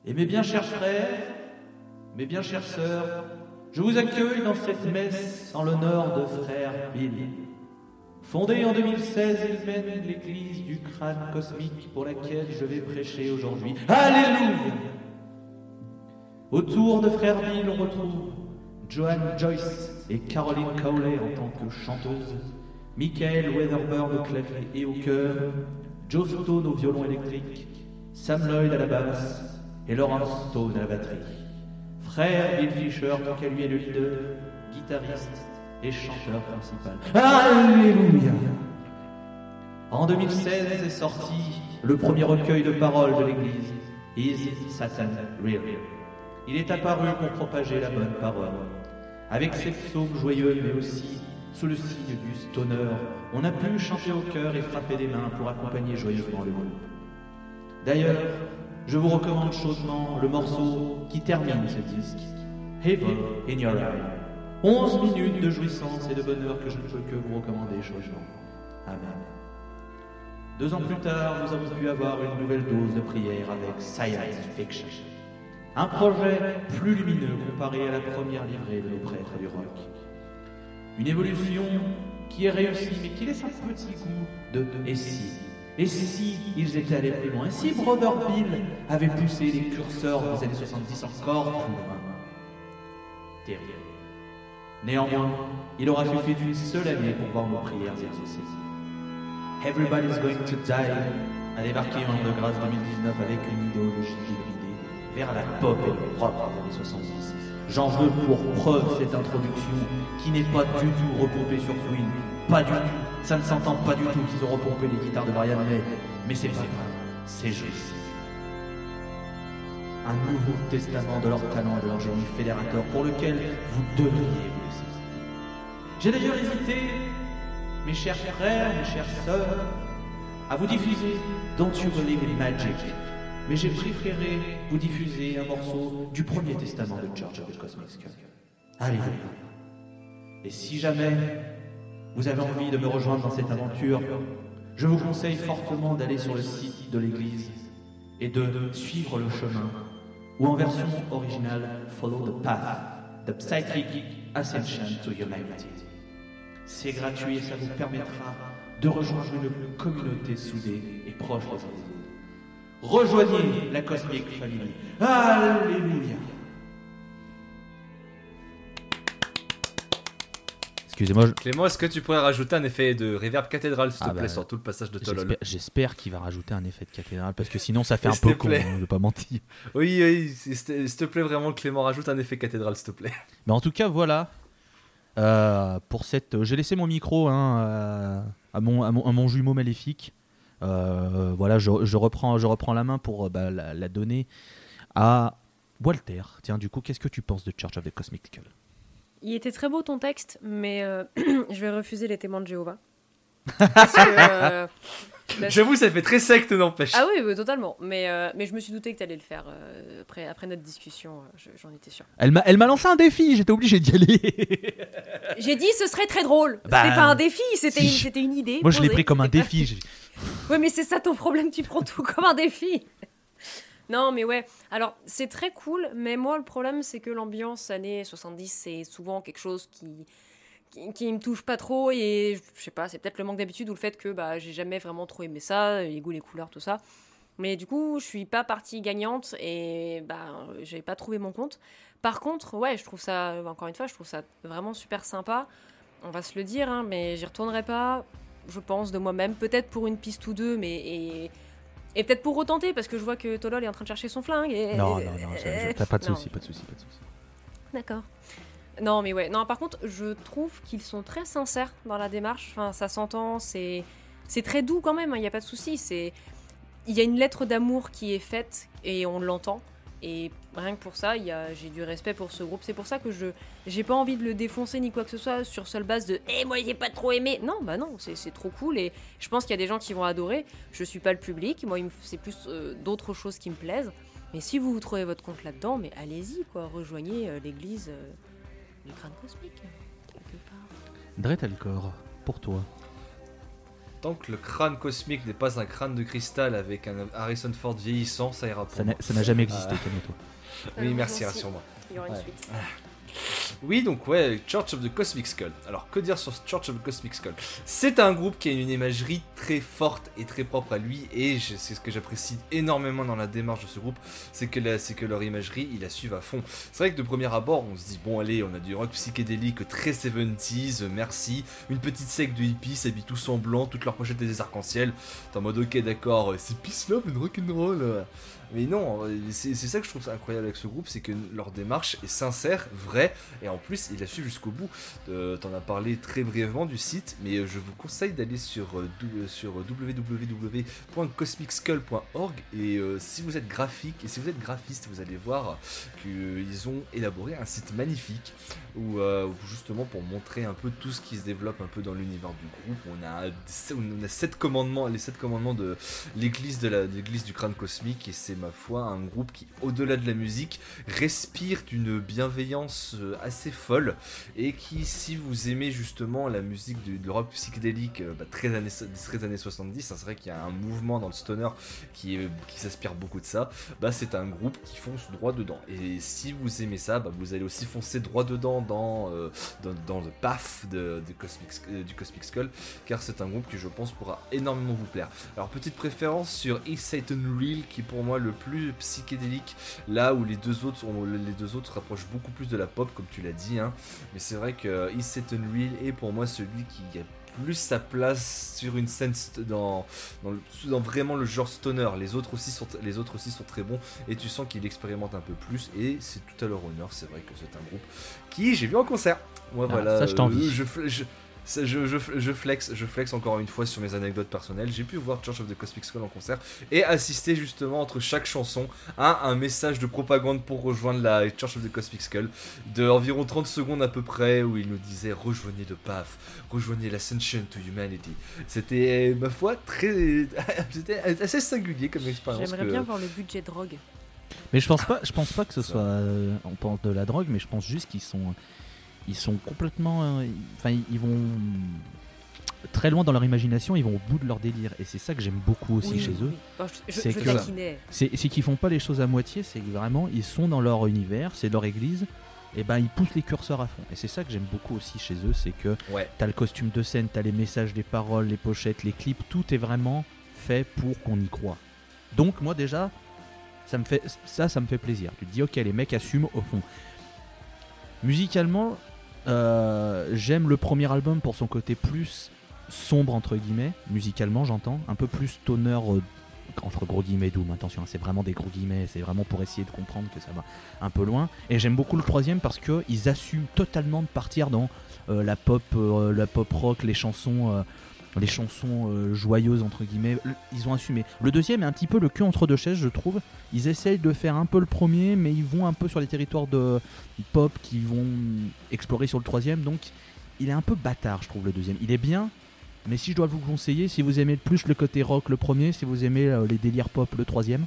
Et mes bien chers frères, mes bien chères sœurs, je vous accueille dans cette messe en l'honneur de frère Bill. Fondé en 2016, il mène l'église du crâne cosmique pour laquelle je vais prêcher aujourd'hui. Alléluia Autour de frère Bill, on retrouve Joanne Joyce et Caroline Cowley en tant que chanteuse, Michael Weatherburn au clavier et au chœur, Joe Stone au violon électrique, Sam Lloyd à la basse et Lawrence Stone à la batterie. Frère Bill Fisher, tant qu'à lui est le leader, guitariste et chanteur principal. Alléluia En 2016 est sorti le premier recueil de paroles de l'Église, Is Satan Real? Il est apparu pour propager la bonne parole. Avec ses psaumes joyeux, mais aussi sous le signe du stoner, on a pu chanter au cœur et frapper des mains pour accompagner joyeusement le groupe. D'ailleurs, je vous recommande chaudement le morceau qui termine ce disque, Heaven in Your Eye. 11 minutes de jouissance et de bonheur que je ne peux que vous recommander chaudement. Amen. Deux ans plus tard, nous avons pu avoir une nouvelle dose de prière avec Science Fiction. Un projet plus lumineux comparé à la première livrée de nos prêtres du rock. Une évolution qui est réussie mais qui laisse un petit goût de et si Et si ils étaient allés plus loin Et si Brother Bill avait poussé les curseurs des années 70 encore plus loin? Terrible. Néanmoins, il aura suffi d'une seule année pour voir nos prières exaucées. Everybody's Going to Die a débarqué en de grâce 2019 avec une idéologie hybridée vers la pop et le rock des années 70. J'en veux pour preuve cette introduction qui n'est pas du tout repompée sur Queen. Pas du tout. Ça ne s'entend pas du tout qu'ils ont repompé les guitares de Brian May. Mais c'est pas grave. C'est juste. Un nouveau testament de leur talent et de leur génie fédérateur pour lequel vous devriez vous laisser. J'ai d'ailleurs hésité, mes chers frères, mes chères sœurs, à vous diffuser Don't You Believe in Magic. Mais j'ai préféré vous diffuser un morceau du premier testament de of the Cosmic. Alléluia. Et si jamais vous avez envie de me rejoindre dans cette aventure, je vous conseille fortement d'aller sur le site de l'église et de suivre le chemin, ou en version originale, Follow the Path, the Psychic Ascension to Humanity. C'est gratuit et ça vous permettra de rejoindre une communauté soudée et proche des autres. Rejoignez la Cosmic Family. Alléluia. Excusez-moi, je- Clément, est-ce que tu pourrais rajouter un effet de reverb cathédrale, s'il te Ah plaît, bah, sur tout le passage de Tolol j'espère- j'espère qu'il va rajouter un effet de cathédrale parce que [laughs] sinon ça fait un S'il peu te con, plaît. hein, je vais pas mentir. Oui, oui, s'il te s'il te plaît, vraiment, Clément, rajoute un effet cathédrale, s'il te plaît. Mais en tout cas, voilà. Euh, pour cette, j'ai laissé mon micro hein, euh, à, mon, à, mon, à mon jumeau maléfique. Euh, voilà, je, je reprends, je reprends la main pour euh, bah, la, la donner à Walter. Tiens, du coup, qu'est-ce que tu penses de Church of the Cosmic Skull? Il était très beau ton texte, mais euh, [clears throat] je vais refuser les témoins de Jéhovah. [laughs] Parce que, euh, parce- J'avoue, ça fait très secte, n'empêche. Ah oui, oui, totalement. Mais, euh, mais je me suis douté que tu allais le faire euh, après, après notre discussion. euh, je- J'en étais sûre. Elle m'a, elle m'a lancé un défi, j'étais obligé d'y aller. [laughs] J'ai dit ce serait très drôle. Bah, c'était pas un défi, c'était si. une, c'était une idée. Moi, je l'ai pris comme un [laughs] défi. Ouais, mais c'est ça ton problème, tu prends tout comme un défi. Non, mais ouais. Alors, c'est très cool, mais moi, le problème, c'est que l'ambiance années 70, c'est souvent quelque chose qui, qui, qui me touche pas trop. Et je sais pas, c'est peut-être le manque d'habitude ou le fait que bah, j'ai jamais vraiment trop aimé ça, les goûts, les couleurs, tout ça. Mais du coup, je suis pas partie gagnante et bah, j'ai pas trouvé mon compte. Par contre, ouais, je trouve ça, encore une fois, je trouve ça vraiment super sympa. On va se le dire, hein, mais j'y retournerai pas je pense, de moi-même. Peut-être pour une piste ou deux, mais. Et, et peut-être pour retenter, parce que je vois que Tolol est en train de chercher son flingue. Et... Non, non, non, je- je- t'as pas de Non. soucis, pas de soucis, pas de soucis. D'accord. Non, mais ouais. Non, par contre, je trouve qu'ils sont très sincères dans la démarche. Enfin, ça s'entend. C'est, c'est très doux quand même. Il n'y a pas de souci. C'est, il y a une lettre d'amour qui est faite et on l'entend. Et rien que pour ça, j'ai du respect pour ce groupe. C'est pour ça que je, j'ai pas envie de le défoncer ni quoi que ce soit sur seule base de, eh moi j'ai pas trop aimé. Non, bah non, c'est, trop cool et je pense qu'il y a des gens qui vont adorer. Je suis pas le public. Moi, c'est plus euh, d'autres choses qui me plaisent. Mais si vous vous trouvez votre compte là-dedans, mais allez-y, quoi. Rejoignez euh, l'église euh, du crâne cosmique, quelque part. Pour toi. Tant que le crâne cosmique n'est pas un crâne de cristal avec un Harrison Ford vieillissant, ça ira pour Ça moi. n'a ça n'a jamais existé, Ah. calme-toi. Oui, merci, merci. rassure-moi. Il y aura une Ouais. suite. Oui, donc ouais, Church of the Cosmic Skull. Alors, que dire sur Church of the Cosmic Skull? C'est un groupe qui a une imagerie très forte et très propre à lui, et c'est ce que j'apprécie énormément dans la démarche de ce groupe, c'est que, que leur imagerie, ils la suivent à fond. C'est vrai que de premier abord, on se dit, bon allez, on a du rock psychédélique très 70s, euh, merci, une petite secte de hippies s'habillent tous en blanc, toutes leurs pochettes des arcs-en-ciel, t'es en mode, ok d'accord, c'est peace love and rock'n'roll. Mais non, euh, c'est ça que je trouve incroyable avec ce groupe, c'est que leur démarche est sincère, vraie, et en plus, il la suit jusqu'au bout. Euh, T'en as parlé très brièvement du site, mais euh, je vous conseille d'aller sur, sur www.cosmicskull.org et si vous êtes graphique et si vous êtes graphiste, vous allez voir qu'ils ont élaboré un site magnifique où, justement pour montrer un peu tout ce qui se développe un peu dans l'univers du groupe, on a, on a sept commandements, les sept commandements de l'église du crâne cosmique et c'est ma foi un groupe qui au-delà de la musique respire d'une bienveillance euh, assez folle et qui si vous aimez justement la musique de, de l'Europe psychédélique euh, bah, très, années, très années 70 hein, c'est vrai qu'il y a un mouvement dans le stoner qui, s'inspire beaucoup de ça bah c'est un groupe qui fonce droit dedans. Et si vous aimez ça bah, vous allez aussi foncer droit dedans dans, euh, dans, le paf Cosmic, du Cosmic Skull car c'est un groupe qui je pense pourra énormément vous plaire. Alors petite préférence sur Is Satan Real qui pour moi le plus psychédélique là où les deux autres les deux autres se rapprochent beaucoup plus de la pop comme tu l'as dit hein. mais c'est vrai que Is Satan Real est pour moi celui qui a plus sa place sur une scène st- dans, dans, le- dans vraiment le genre stoner les autres aussi sont les autres aussi sont très bons et tu sens qu'il expérimente un peu plus et c'est tout à leur honneur c'est vrai que c'est un groupe qui j'ai vu en concert moi Ah, voilà ça, je t'envie. euh, je, je- je, je, je flex, je flex encore une fois sur mes anecdotes personnelles. J'ai pu voir Church of the Cosmic Skull en concert et assister justement entre chaque chanson à un message de propagande pour rejoindre la Church of the Cosmic Skull de environ 30 secondes à peu près où il nous disait rejoignez le PAF, rejoignez l'Ascension to Humanity. C'était ma foi très, [laughs] c'était assez singulier comme expérience. J'aimerais que- bien voir le budget drogue. Mais je pense pas, je pense pas que ce soit euh, on pense de la drogue, mais je pense juste qu'ils sont, ils sont complètement, euh, enfin ils- ils vont très loin dans leur imagination, ils vont au bout de leur délire, et c'est ça que j'aime beaucoup aussi Oui, chez oui, eux. oui. C'est qu'ils font pas les choses à moitié, c'est que vraiment ils sont dans leur univers, c'est leur église, et ben ils poussent les curseurs à fond. Et c'est ça que j'aime beaucoup aussi chez eux, c'est que Ouais. t'as le costume de scène, t'as les messages, les paroles, les pochettes, les clips, tout est vraiment fait pour qu'on y croit. Donc moi déjà, ça me fait ça, ça me fait plaisir. Tu te dis ok, les mecs assument au fond. Musicalement, euh, j'aime le premier album pour son côté plus sombre entre guillemets, musicalement j'entends, un peu plus stoner euh, entre gros guillemets doom. Attention, c'est vraiment des gros guillemets, c'est vraiment pour essayer de comprendre que ça va un peu loin. Et j'aime beaucoup le troisième parce que ils assument totalement de partir dans euh, la pop, la pop rock, les chansons. Les chansons euh, joyeuses entre guillemets, Le- ils ont assumé. Le deuxième est un petit peu le cul entre deux chaises, je trouve. Ils essayent de faire un peu le premier, mais ils vont un peu sur les territoires de pop qu'ils vont explorer sur le troisième. Donc, il est un peu bâtard, je trouve, le deuxième. Il est bien, mais si je dois vous conseiller, si vous aimez plus le côté rock, le premier, si vous aimez euh, les délires pop, le troisième.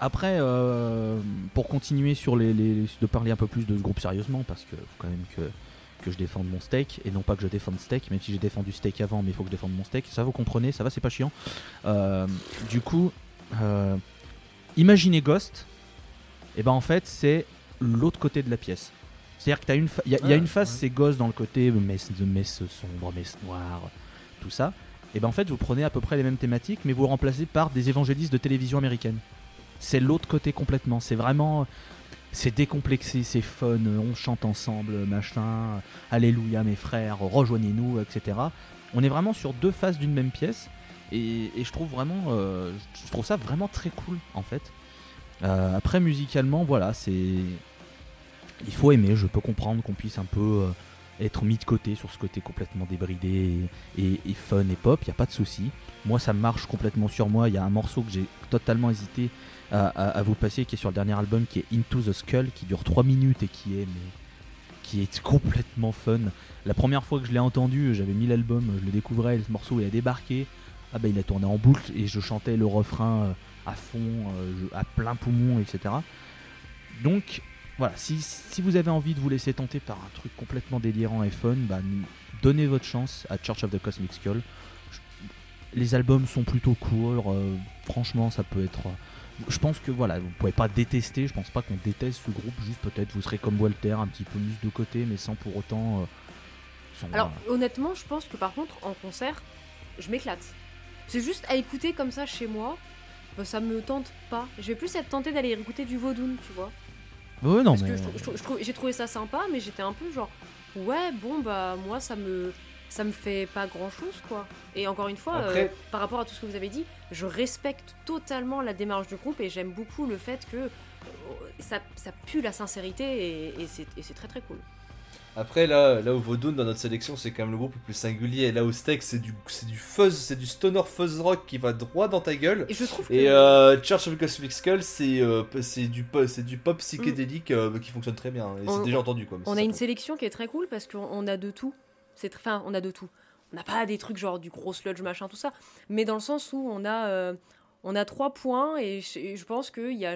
Après, euh, pour continuer sur les, les- de parler un peu plus de ce groupe sérieusement, parce que faut quand même que, que je défende mon steak, et non pas que je défende steak, même si j'ai défendu steak avant, mais il faut que je défende mon steak. Ça, vous comprenez, ça va, c'est pas chiant. Euh, du coup, euh, imaginez Ghost, et ben en fait, c'est l'autre côté de la pièce. C'est-à-dire que t'as une, fa- il y a, il y a une phase, ouais. c'est Ghost dans le côté messe, messe sombre, messe noire, tout ça. Et ben en fait, vous prenez à peu près les mêmes thématiques, mais vous remplacez par des évangélistes de télévision américaine. C'est l'autre côté complètement. C'est vraiment. C'est décomplexé, c'est fun, on chante ensemble, machin. Alléluia, mes frères, rejoignez-nous, etc. on est vraiment sur deux faces d'une même pièce. Et, euh, je trouve ça vraiment très cool en fait. Euh, après musicalement, voilà, c'est, il faut aimer. Je peux comprendre qu'on puisse un peu euh, être mis de côté sur ce côté complètement débridé et, fun et pop. Il y a pas de souci. Moi, ça marche complètement sur moi. Il y a un morceau que j'ai totalement hésité à, vous passer, qui est sur le dernier album, qui est Into the Skull, qui dure 3 minutes et qui est mais, qui est complètement fun. La première fois que je l'ai entendu, j'avais mis l'album, je le découvrais, le morceau il a débarqué. Ah bah il a tourné en boucle et je chantais le refrain euh, à fond, euh, à plein poumon, etc. Donc voilà, si, si vous avez envie de vous laisser tenter par un truc complètement délirant et fun, bah, donnez votre chance à Church of the Cosmic Skull. Les albums sont plutôt courts, euh, franchement ça peut être... euh, je pense que voilà, vous pouvez pas détester, je pense pas qu'on déteste ce groupe, juste peut-être vous serez comme Walter, un petit peu mis de côté, mais sans pour autant... euh, sans- Alors honnêtement, je pense que par contre en concert, je m'éclate. C'est juste à écouter comme ça chez moi, bah, ça me tente pas. Je vais plus être tentée d'aller écouter du Vaudoun, tu vois. Ouais, non, Parce mais... que je trou- je trou- je trou- j'ai trouvé ça sympa, mais j'étais un peu genre, ouais, bon, bah, moi, ça me, ça me fait pas grand chose, quoi. Et encore une fois, Après- euh, par rapport à tout ce que vous avez dit, je respecte totalement la démarche du groupe et j'aime beaucoup le fait que euh, ça, ça pue la sincérité et, et c'est et c'est très très cool. Après, là, là où Vaudoun dans notre sélection, c'est quand même le groupe le plus singulier. Et là où Steak, c'est du, c'est du fuzz, c'est du stoner fuzz rock qui va droit dans ta gueule. Et je trouve que. Et euh, Church of the Cosmic Skull, c'est euh, c'est du, c'est du pop psychédélique euh, qui fonctionne très bien. Et On- c'est déjà entendu quoi. On a une sélection qui est très cool parce qu'on on a de tout. C'est Enfin, on a de tout. On n'a pas des trucs genre du gros sludge machin tout ça, mais dans le sens où on a on a trois points et je, et je pense que y a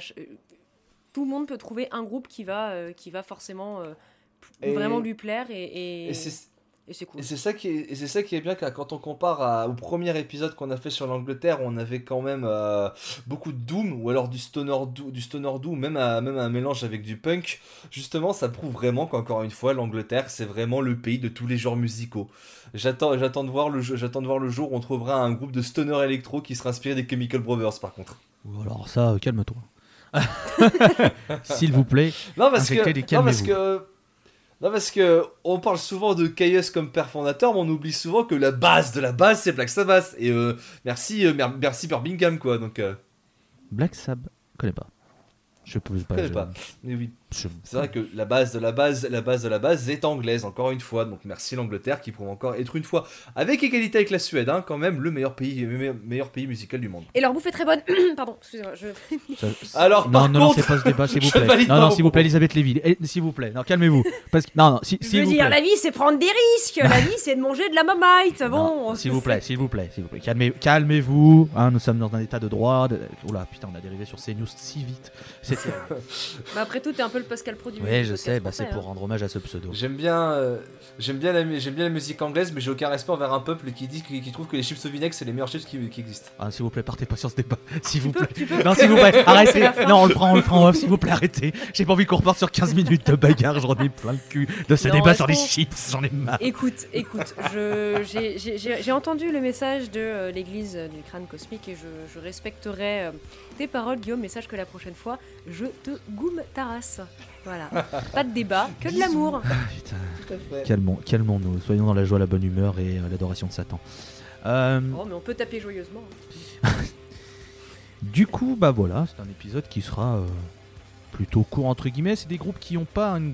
tout le monde peut trouver un groupe qui va qui va forcément Et- vraiment lui plaire et et, Et c'est cool. Et c'est ça qui est, et c'est ça qui est bien quand on compare à- au premier épisode qu'on a fait sur l'Angleterre, où on avait quand même euh, beaucoup de doom ou alors du stoner doom, du stoner doom, même à- même un mélange avec du punk. Justement, ça prouve vraiment qu'encore une fois, l'Angleterre c'est vraiment le pays de tous les genres musicaux. J'attends, j'attends de voir le, j'attends de voir le jour où on trouvera un groupe de stoner électro qui sera inspiré des Chemical Brothers par contre. Ou alors ça, euh, calme-toi. [laughs] [laughs] S'il vous plaît. Non parce que, non parce que, non parce que on parle souvent de Chaos comme père fondateur, mais on oublie souvent que la base de la base c'est Black Sabbath. Et euh, merci, euh, mer- merci Birmingham quoi. Donc, euh, Black Sab, connais pas. Je peux pas. connais je- pas. mais oui, je- c'est vrai que la base de la base, la base de la base est anglaise encore une fois. Donc merci l'Angleterre qui prouve encore être une fois avec égalité avec la Suède, hein, quand même le meilleur pays, meilleur, meilleur pays musical du monde. Et leur bouffe est très bonne. [clears throat] Pardon, excusez-moi. Je... [laughs] Alors non, par non, non, contre, c'est pas ce débat, s'il [laughs] vous plaît. Non, non, s'il vous plaît. Elisabeth Lévy. Eh, S'il vous plaît, non, calmez-vous. Parce que non, non, si- Je veux vous dire, plaît. la vie, c'est prendre des risques. La vie, c'est de manger de la mamite. Bon, Non, on s'il vous plaît, s'il vous plaît, s'il vous plaît. Calmez, calmez-vous. hein, nous sommes dans un état de droit. De... Oula, putain, on a dérivé sur CNews si vite. C'était. Bah, après tout, t'es un peu le Pascal Pro du ouais, du je sais. Bah, c'est pour hein. rendre hommage à ce pseudo. J'aime bien, euh, j'aime bien la, mu- j'aime bien la musique anglaise, mais j'ai aucun respect envers un peuple qui dit, qui, qui trouve que les chips au vinaigre c'est les meilleurs chips qui, qui existent. Ah, s'il vous plaît, partez pas sur ce débat. [laughs] S'il vous plaît. Non, s'il vous plaît, [laughs] arrêtez. Non, on le prend, on le prend en off, s'il vous plaît, arrêtez. J'ai pas envie qu'on reparte sur 15 minutes de bagarre. J'en ai plein le cul de ce Non, débat sur les chips. J'en ai marre. Écoute, écoute, j'ai- entendu le message de euh, l'église euh, du crâne cosmique et je, je respecterai euh, tes paroles, Guillaume, mais sache que la prochaine fois, je te goume ta race. Voilà. Pas de débat, que de l'amour. Putain. Calmons, calmons-nous. Soyons dans la joie, la bonne humeur et euh, l'adoration de Satan. Euh, Oh, mais on peut taper joyeusement. [laughs] Du coup, bah voilà, c'est un épisode qui sera euh, plutôt court entre guillemets. C'est des groupes qui n'ont pas un,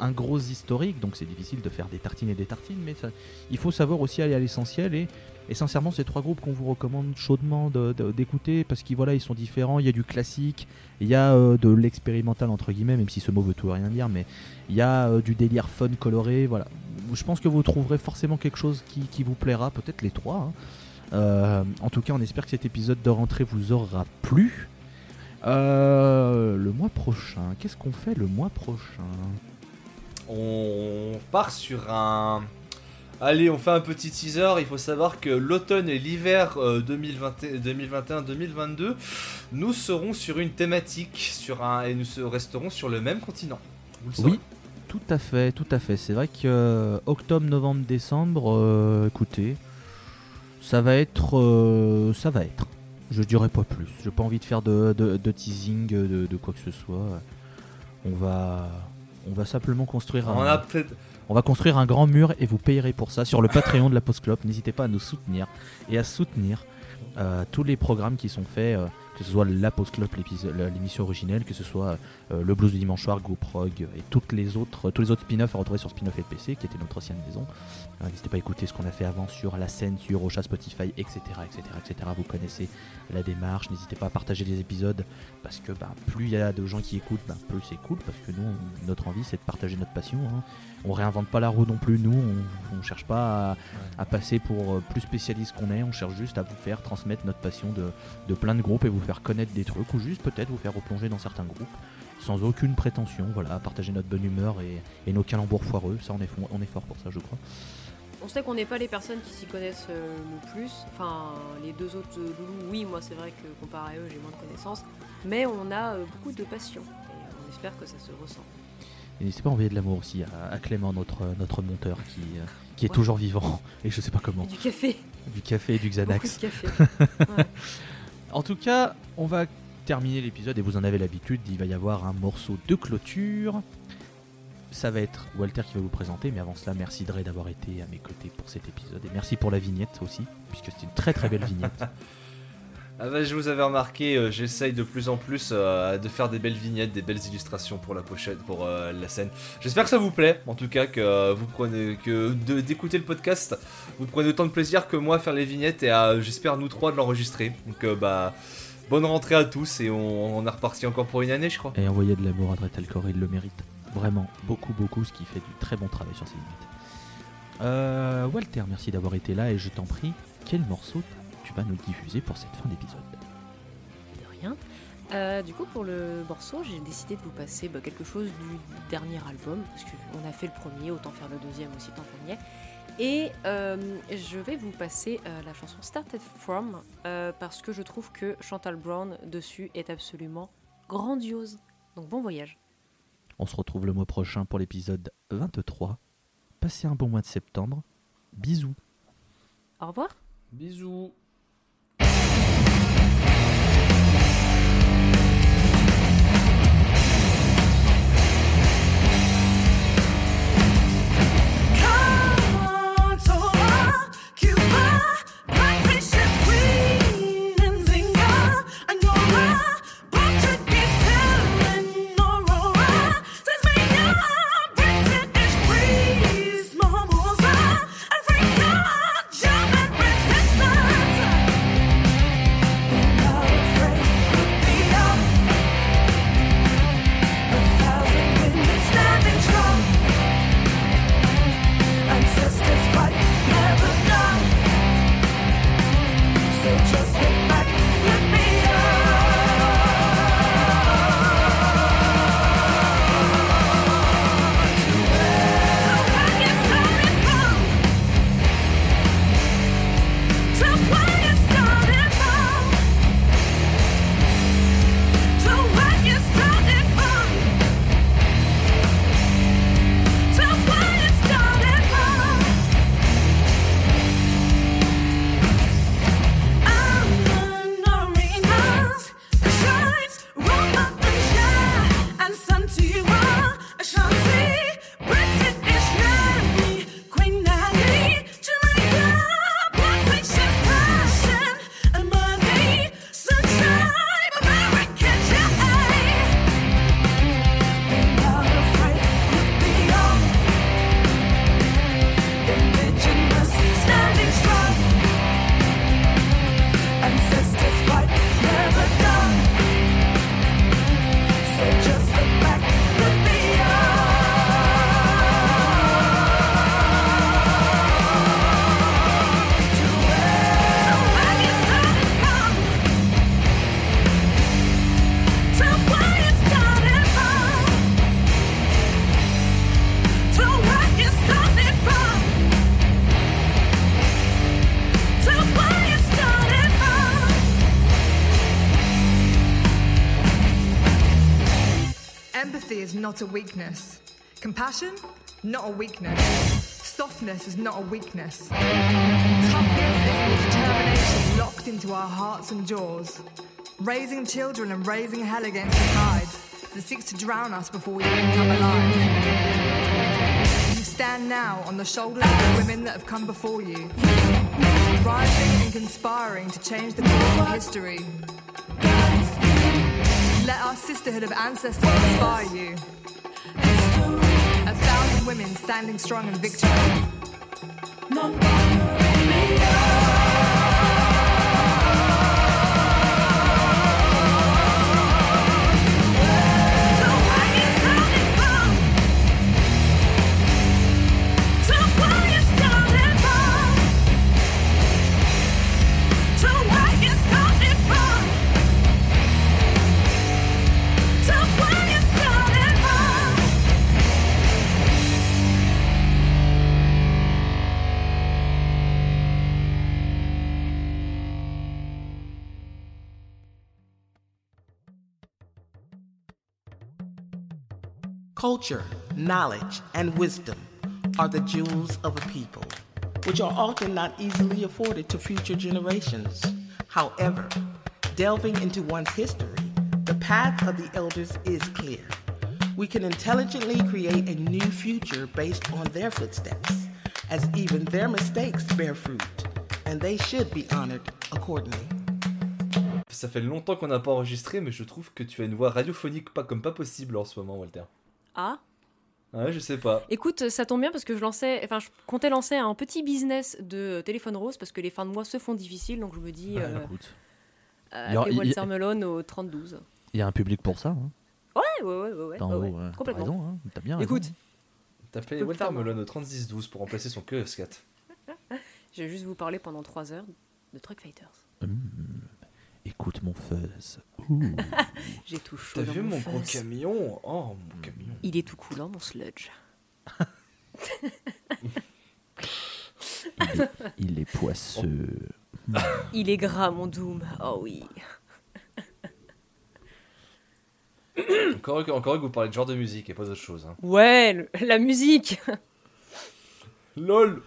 un gros historique, donc c'est difficile de faire des tartines et des tartines, mais ça- il faut savoir aussi aller à l'essentiel. Et, et sincèrement, c'est trois groupes qu'on vous recommande chaudement de- de- d'écouter parce qu'ils voilà, ils sont différents. Il y a du classique, il y a euh, de l'expérimental entre guillemets, même si ce mot veut tout rien dire, mais il y a euh, du délire fun coloré. Voilà, je pense que vous trouverez forcément quelque chose qui, vous plaira, peut-être les trois. hein. Euh, en tout cas, on espère que cet épisode de rentrée vous aura plu. Le mois prochain, qu'est-ce qu'on fait le mois prochain? On part sur un. Allez, on fait un petit teaser. Il faut savoir que l'automne et l'hiver euh, 2021-2022, nous serons sur une thématique, sur un et nous resterons sur le même continent. Vous le. Oui, tout à fait, tout à fait. C'est vrai que euh, octobre, novembre, décembre, euh, écoutez, ça va être, euh, ça va être. Je dirais pas plus. J'ai pas envie de faire de, de- de teasing de, de quoi que ce soit. On va, on va simplement construire On un. a peut-être, On va construire un grand mur et vous payerez pour ça sur le Patreon de la Post. N'hésitez pas à nous soutenir et à soutenir euh, tous les programmes qui sont faits, euh, que ce soit la Post Club, l'émission originelle, que ce soit euh, le Blues du dimanche soir, GoProg et toutes les autres, tous les autres spin-offs à retrouver sur Spin-off LPC, qui était notre ancienne maison. Euh, N'hésitez pas à écouter ce qu'on a fait avant sur la scène, sur Ocha, Spotify, etc., etc., etc. Vous connaissez la démarche. N'hésitez pas à partager les épisodes parce que bah, plus il y a de gens qui écoutent, bah, plus c'est cool. Parce que nous, on- notre envie, c'est de partager notre passion. hein. On réinvente pas la roue non plus. Nous, on, on cherche pas à, à passer pour euh, plus spécialiste qu'on est. On cherche juste à vous faire transmettre notre passion de, de plein de groupes et vous faire connaître des trucs ou juste peut-être vous faire replonger dans certains groupes sans aucune prétention. Voilà, partager notre bonne humeur et, et nos calembours foireux. Ça, on est, on est fort pour ça, je crois. On sait qu'on n'est pas les personnes qui s'y connaissent euh, le plus. Enfin, les deux autres euh, loulous, oui, moi c'est vrai que comparé à eux, j'ai moins de connaissances. Mais on a euh, beaucoup de passion. Et on espère que ça se ressent. Et n'hésitez pas à envoyer de l'amour aussi à, à Clément, notre, notre monteur qui, qui est Ouais. toujours vivant. Et je sais pas comment. Et du café. Du café et du Beaucoup Xanax. de café. Ouais. [laughs] En tout cas, on va terminer l'épisode et vous en avez l'habitude, il va y avoir un morceau de clôture. Ça va être Walter qui va vous présenter, mais avant cela, merci Dre d'avoir été à mes côtés pour cet épisode et merci pour la vignette aussi, puisque c'est une très très belle vignette. [laughs] Ah bah, je vous avais remarqué, euh, j'essaye de plus en plus euh, de faire des belles vignettes, des belles illustrations pour la pochette, pour euh, la scène. J'espère que ça vous plaît, en tout cas que vous prenez, que d'écouter le podcast, vous prenez autant de plaisir que moi à faire les vignettes et à, j'espère nous trois de l'enregistrer. Donc bah bonne rentrée à tous et on, on reparti encore pour une année, je crois. Et envoyez de l'amour à Dre Talcor, il le mérite. Vraiment, beaucoup beaucoup, ce qui fait du très bon travail sur ces vignettes. Walter, merci d'avoir été là et je t'en prie, quel morceau vas nous diffuser pour cette fin d'épisode De rien. Euh, du coup, pour le morceau, j'ai décidé de vous passer bah, quelque chose du dernier album, parce qu'on a fait le premier, autant faire le deuxième aussi tant qu'on y est. Et euh, je vais vous passer euh, la chanson Started From, euh, parce que je trouve que Chantal Brown dessus est absolument grandiose. Donc bon voyage. On se retrouve le mois prochain pour l'épisode 23. Passez un bon mois de septembre. Bisous. Au revoir. Bisous. Not a weakness. Compassion, not a weakness. Softness is not a weakness. Toughness is determination locked into our hearts and jaws. Raising children and raising hell against the tides that seeks to drown us before we even come alive. You stand now on the shoulders of the women that have come before you, rising and conspiring to change the course of history. Let our sisterhood of ancestors inspire you. A thousand women standing strong in victory. Culture, knowledge, and wisdom are the jewels of a people, which are often not easily afforded to future generations. However, delving into one's history, the path of the elders is clear. We can intelligently create a new future based on their footsteps, as even their mistakes bear fruit, and they should be honored accordingly. Ça fait longtemps qu'on n'a pas enregistré, mais je trouve que tu as une voix radiophonique pas comme pas possible en ce moment, Walter. Ah, Ouais, je sais pas. écoute, ça tombe bien parce que je lançais, enfin, je comptais lancer un petit business de téléphone rose parce que les fins de mois se font difficiles, donc je me dis, Bah, euh, écoute, euh, appelez il y- Walter Melon au 32. il y a un public pour ça. Hein. Ouais, ouais, ouais, ouais, ouais, T'en ouais, haut, ouais, euh, t'as complètement. raison, hein. T'as bien raison. Écoute, T'appelais Walter. Melon au 3612 pour remplacer son QS4. [laughs] je vais juste vous parler pendant 3 heures de Truck Fighters. Hum, écoute mon fuzz. [laughs] J'ai tout chaud. T'as vu mon gros fuzz. camion? Oh, mon camion. Il est tout coulant, mon sludge. il, est, il est poisseux. [laughs] Il est gras, mon Doom. Oh oui. Encore, encore que vous parlez de genre de musique et pas d'autre chose. Hein. Ouais, le- la musique. LOL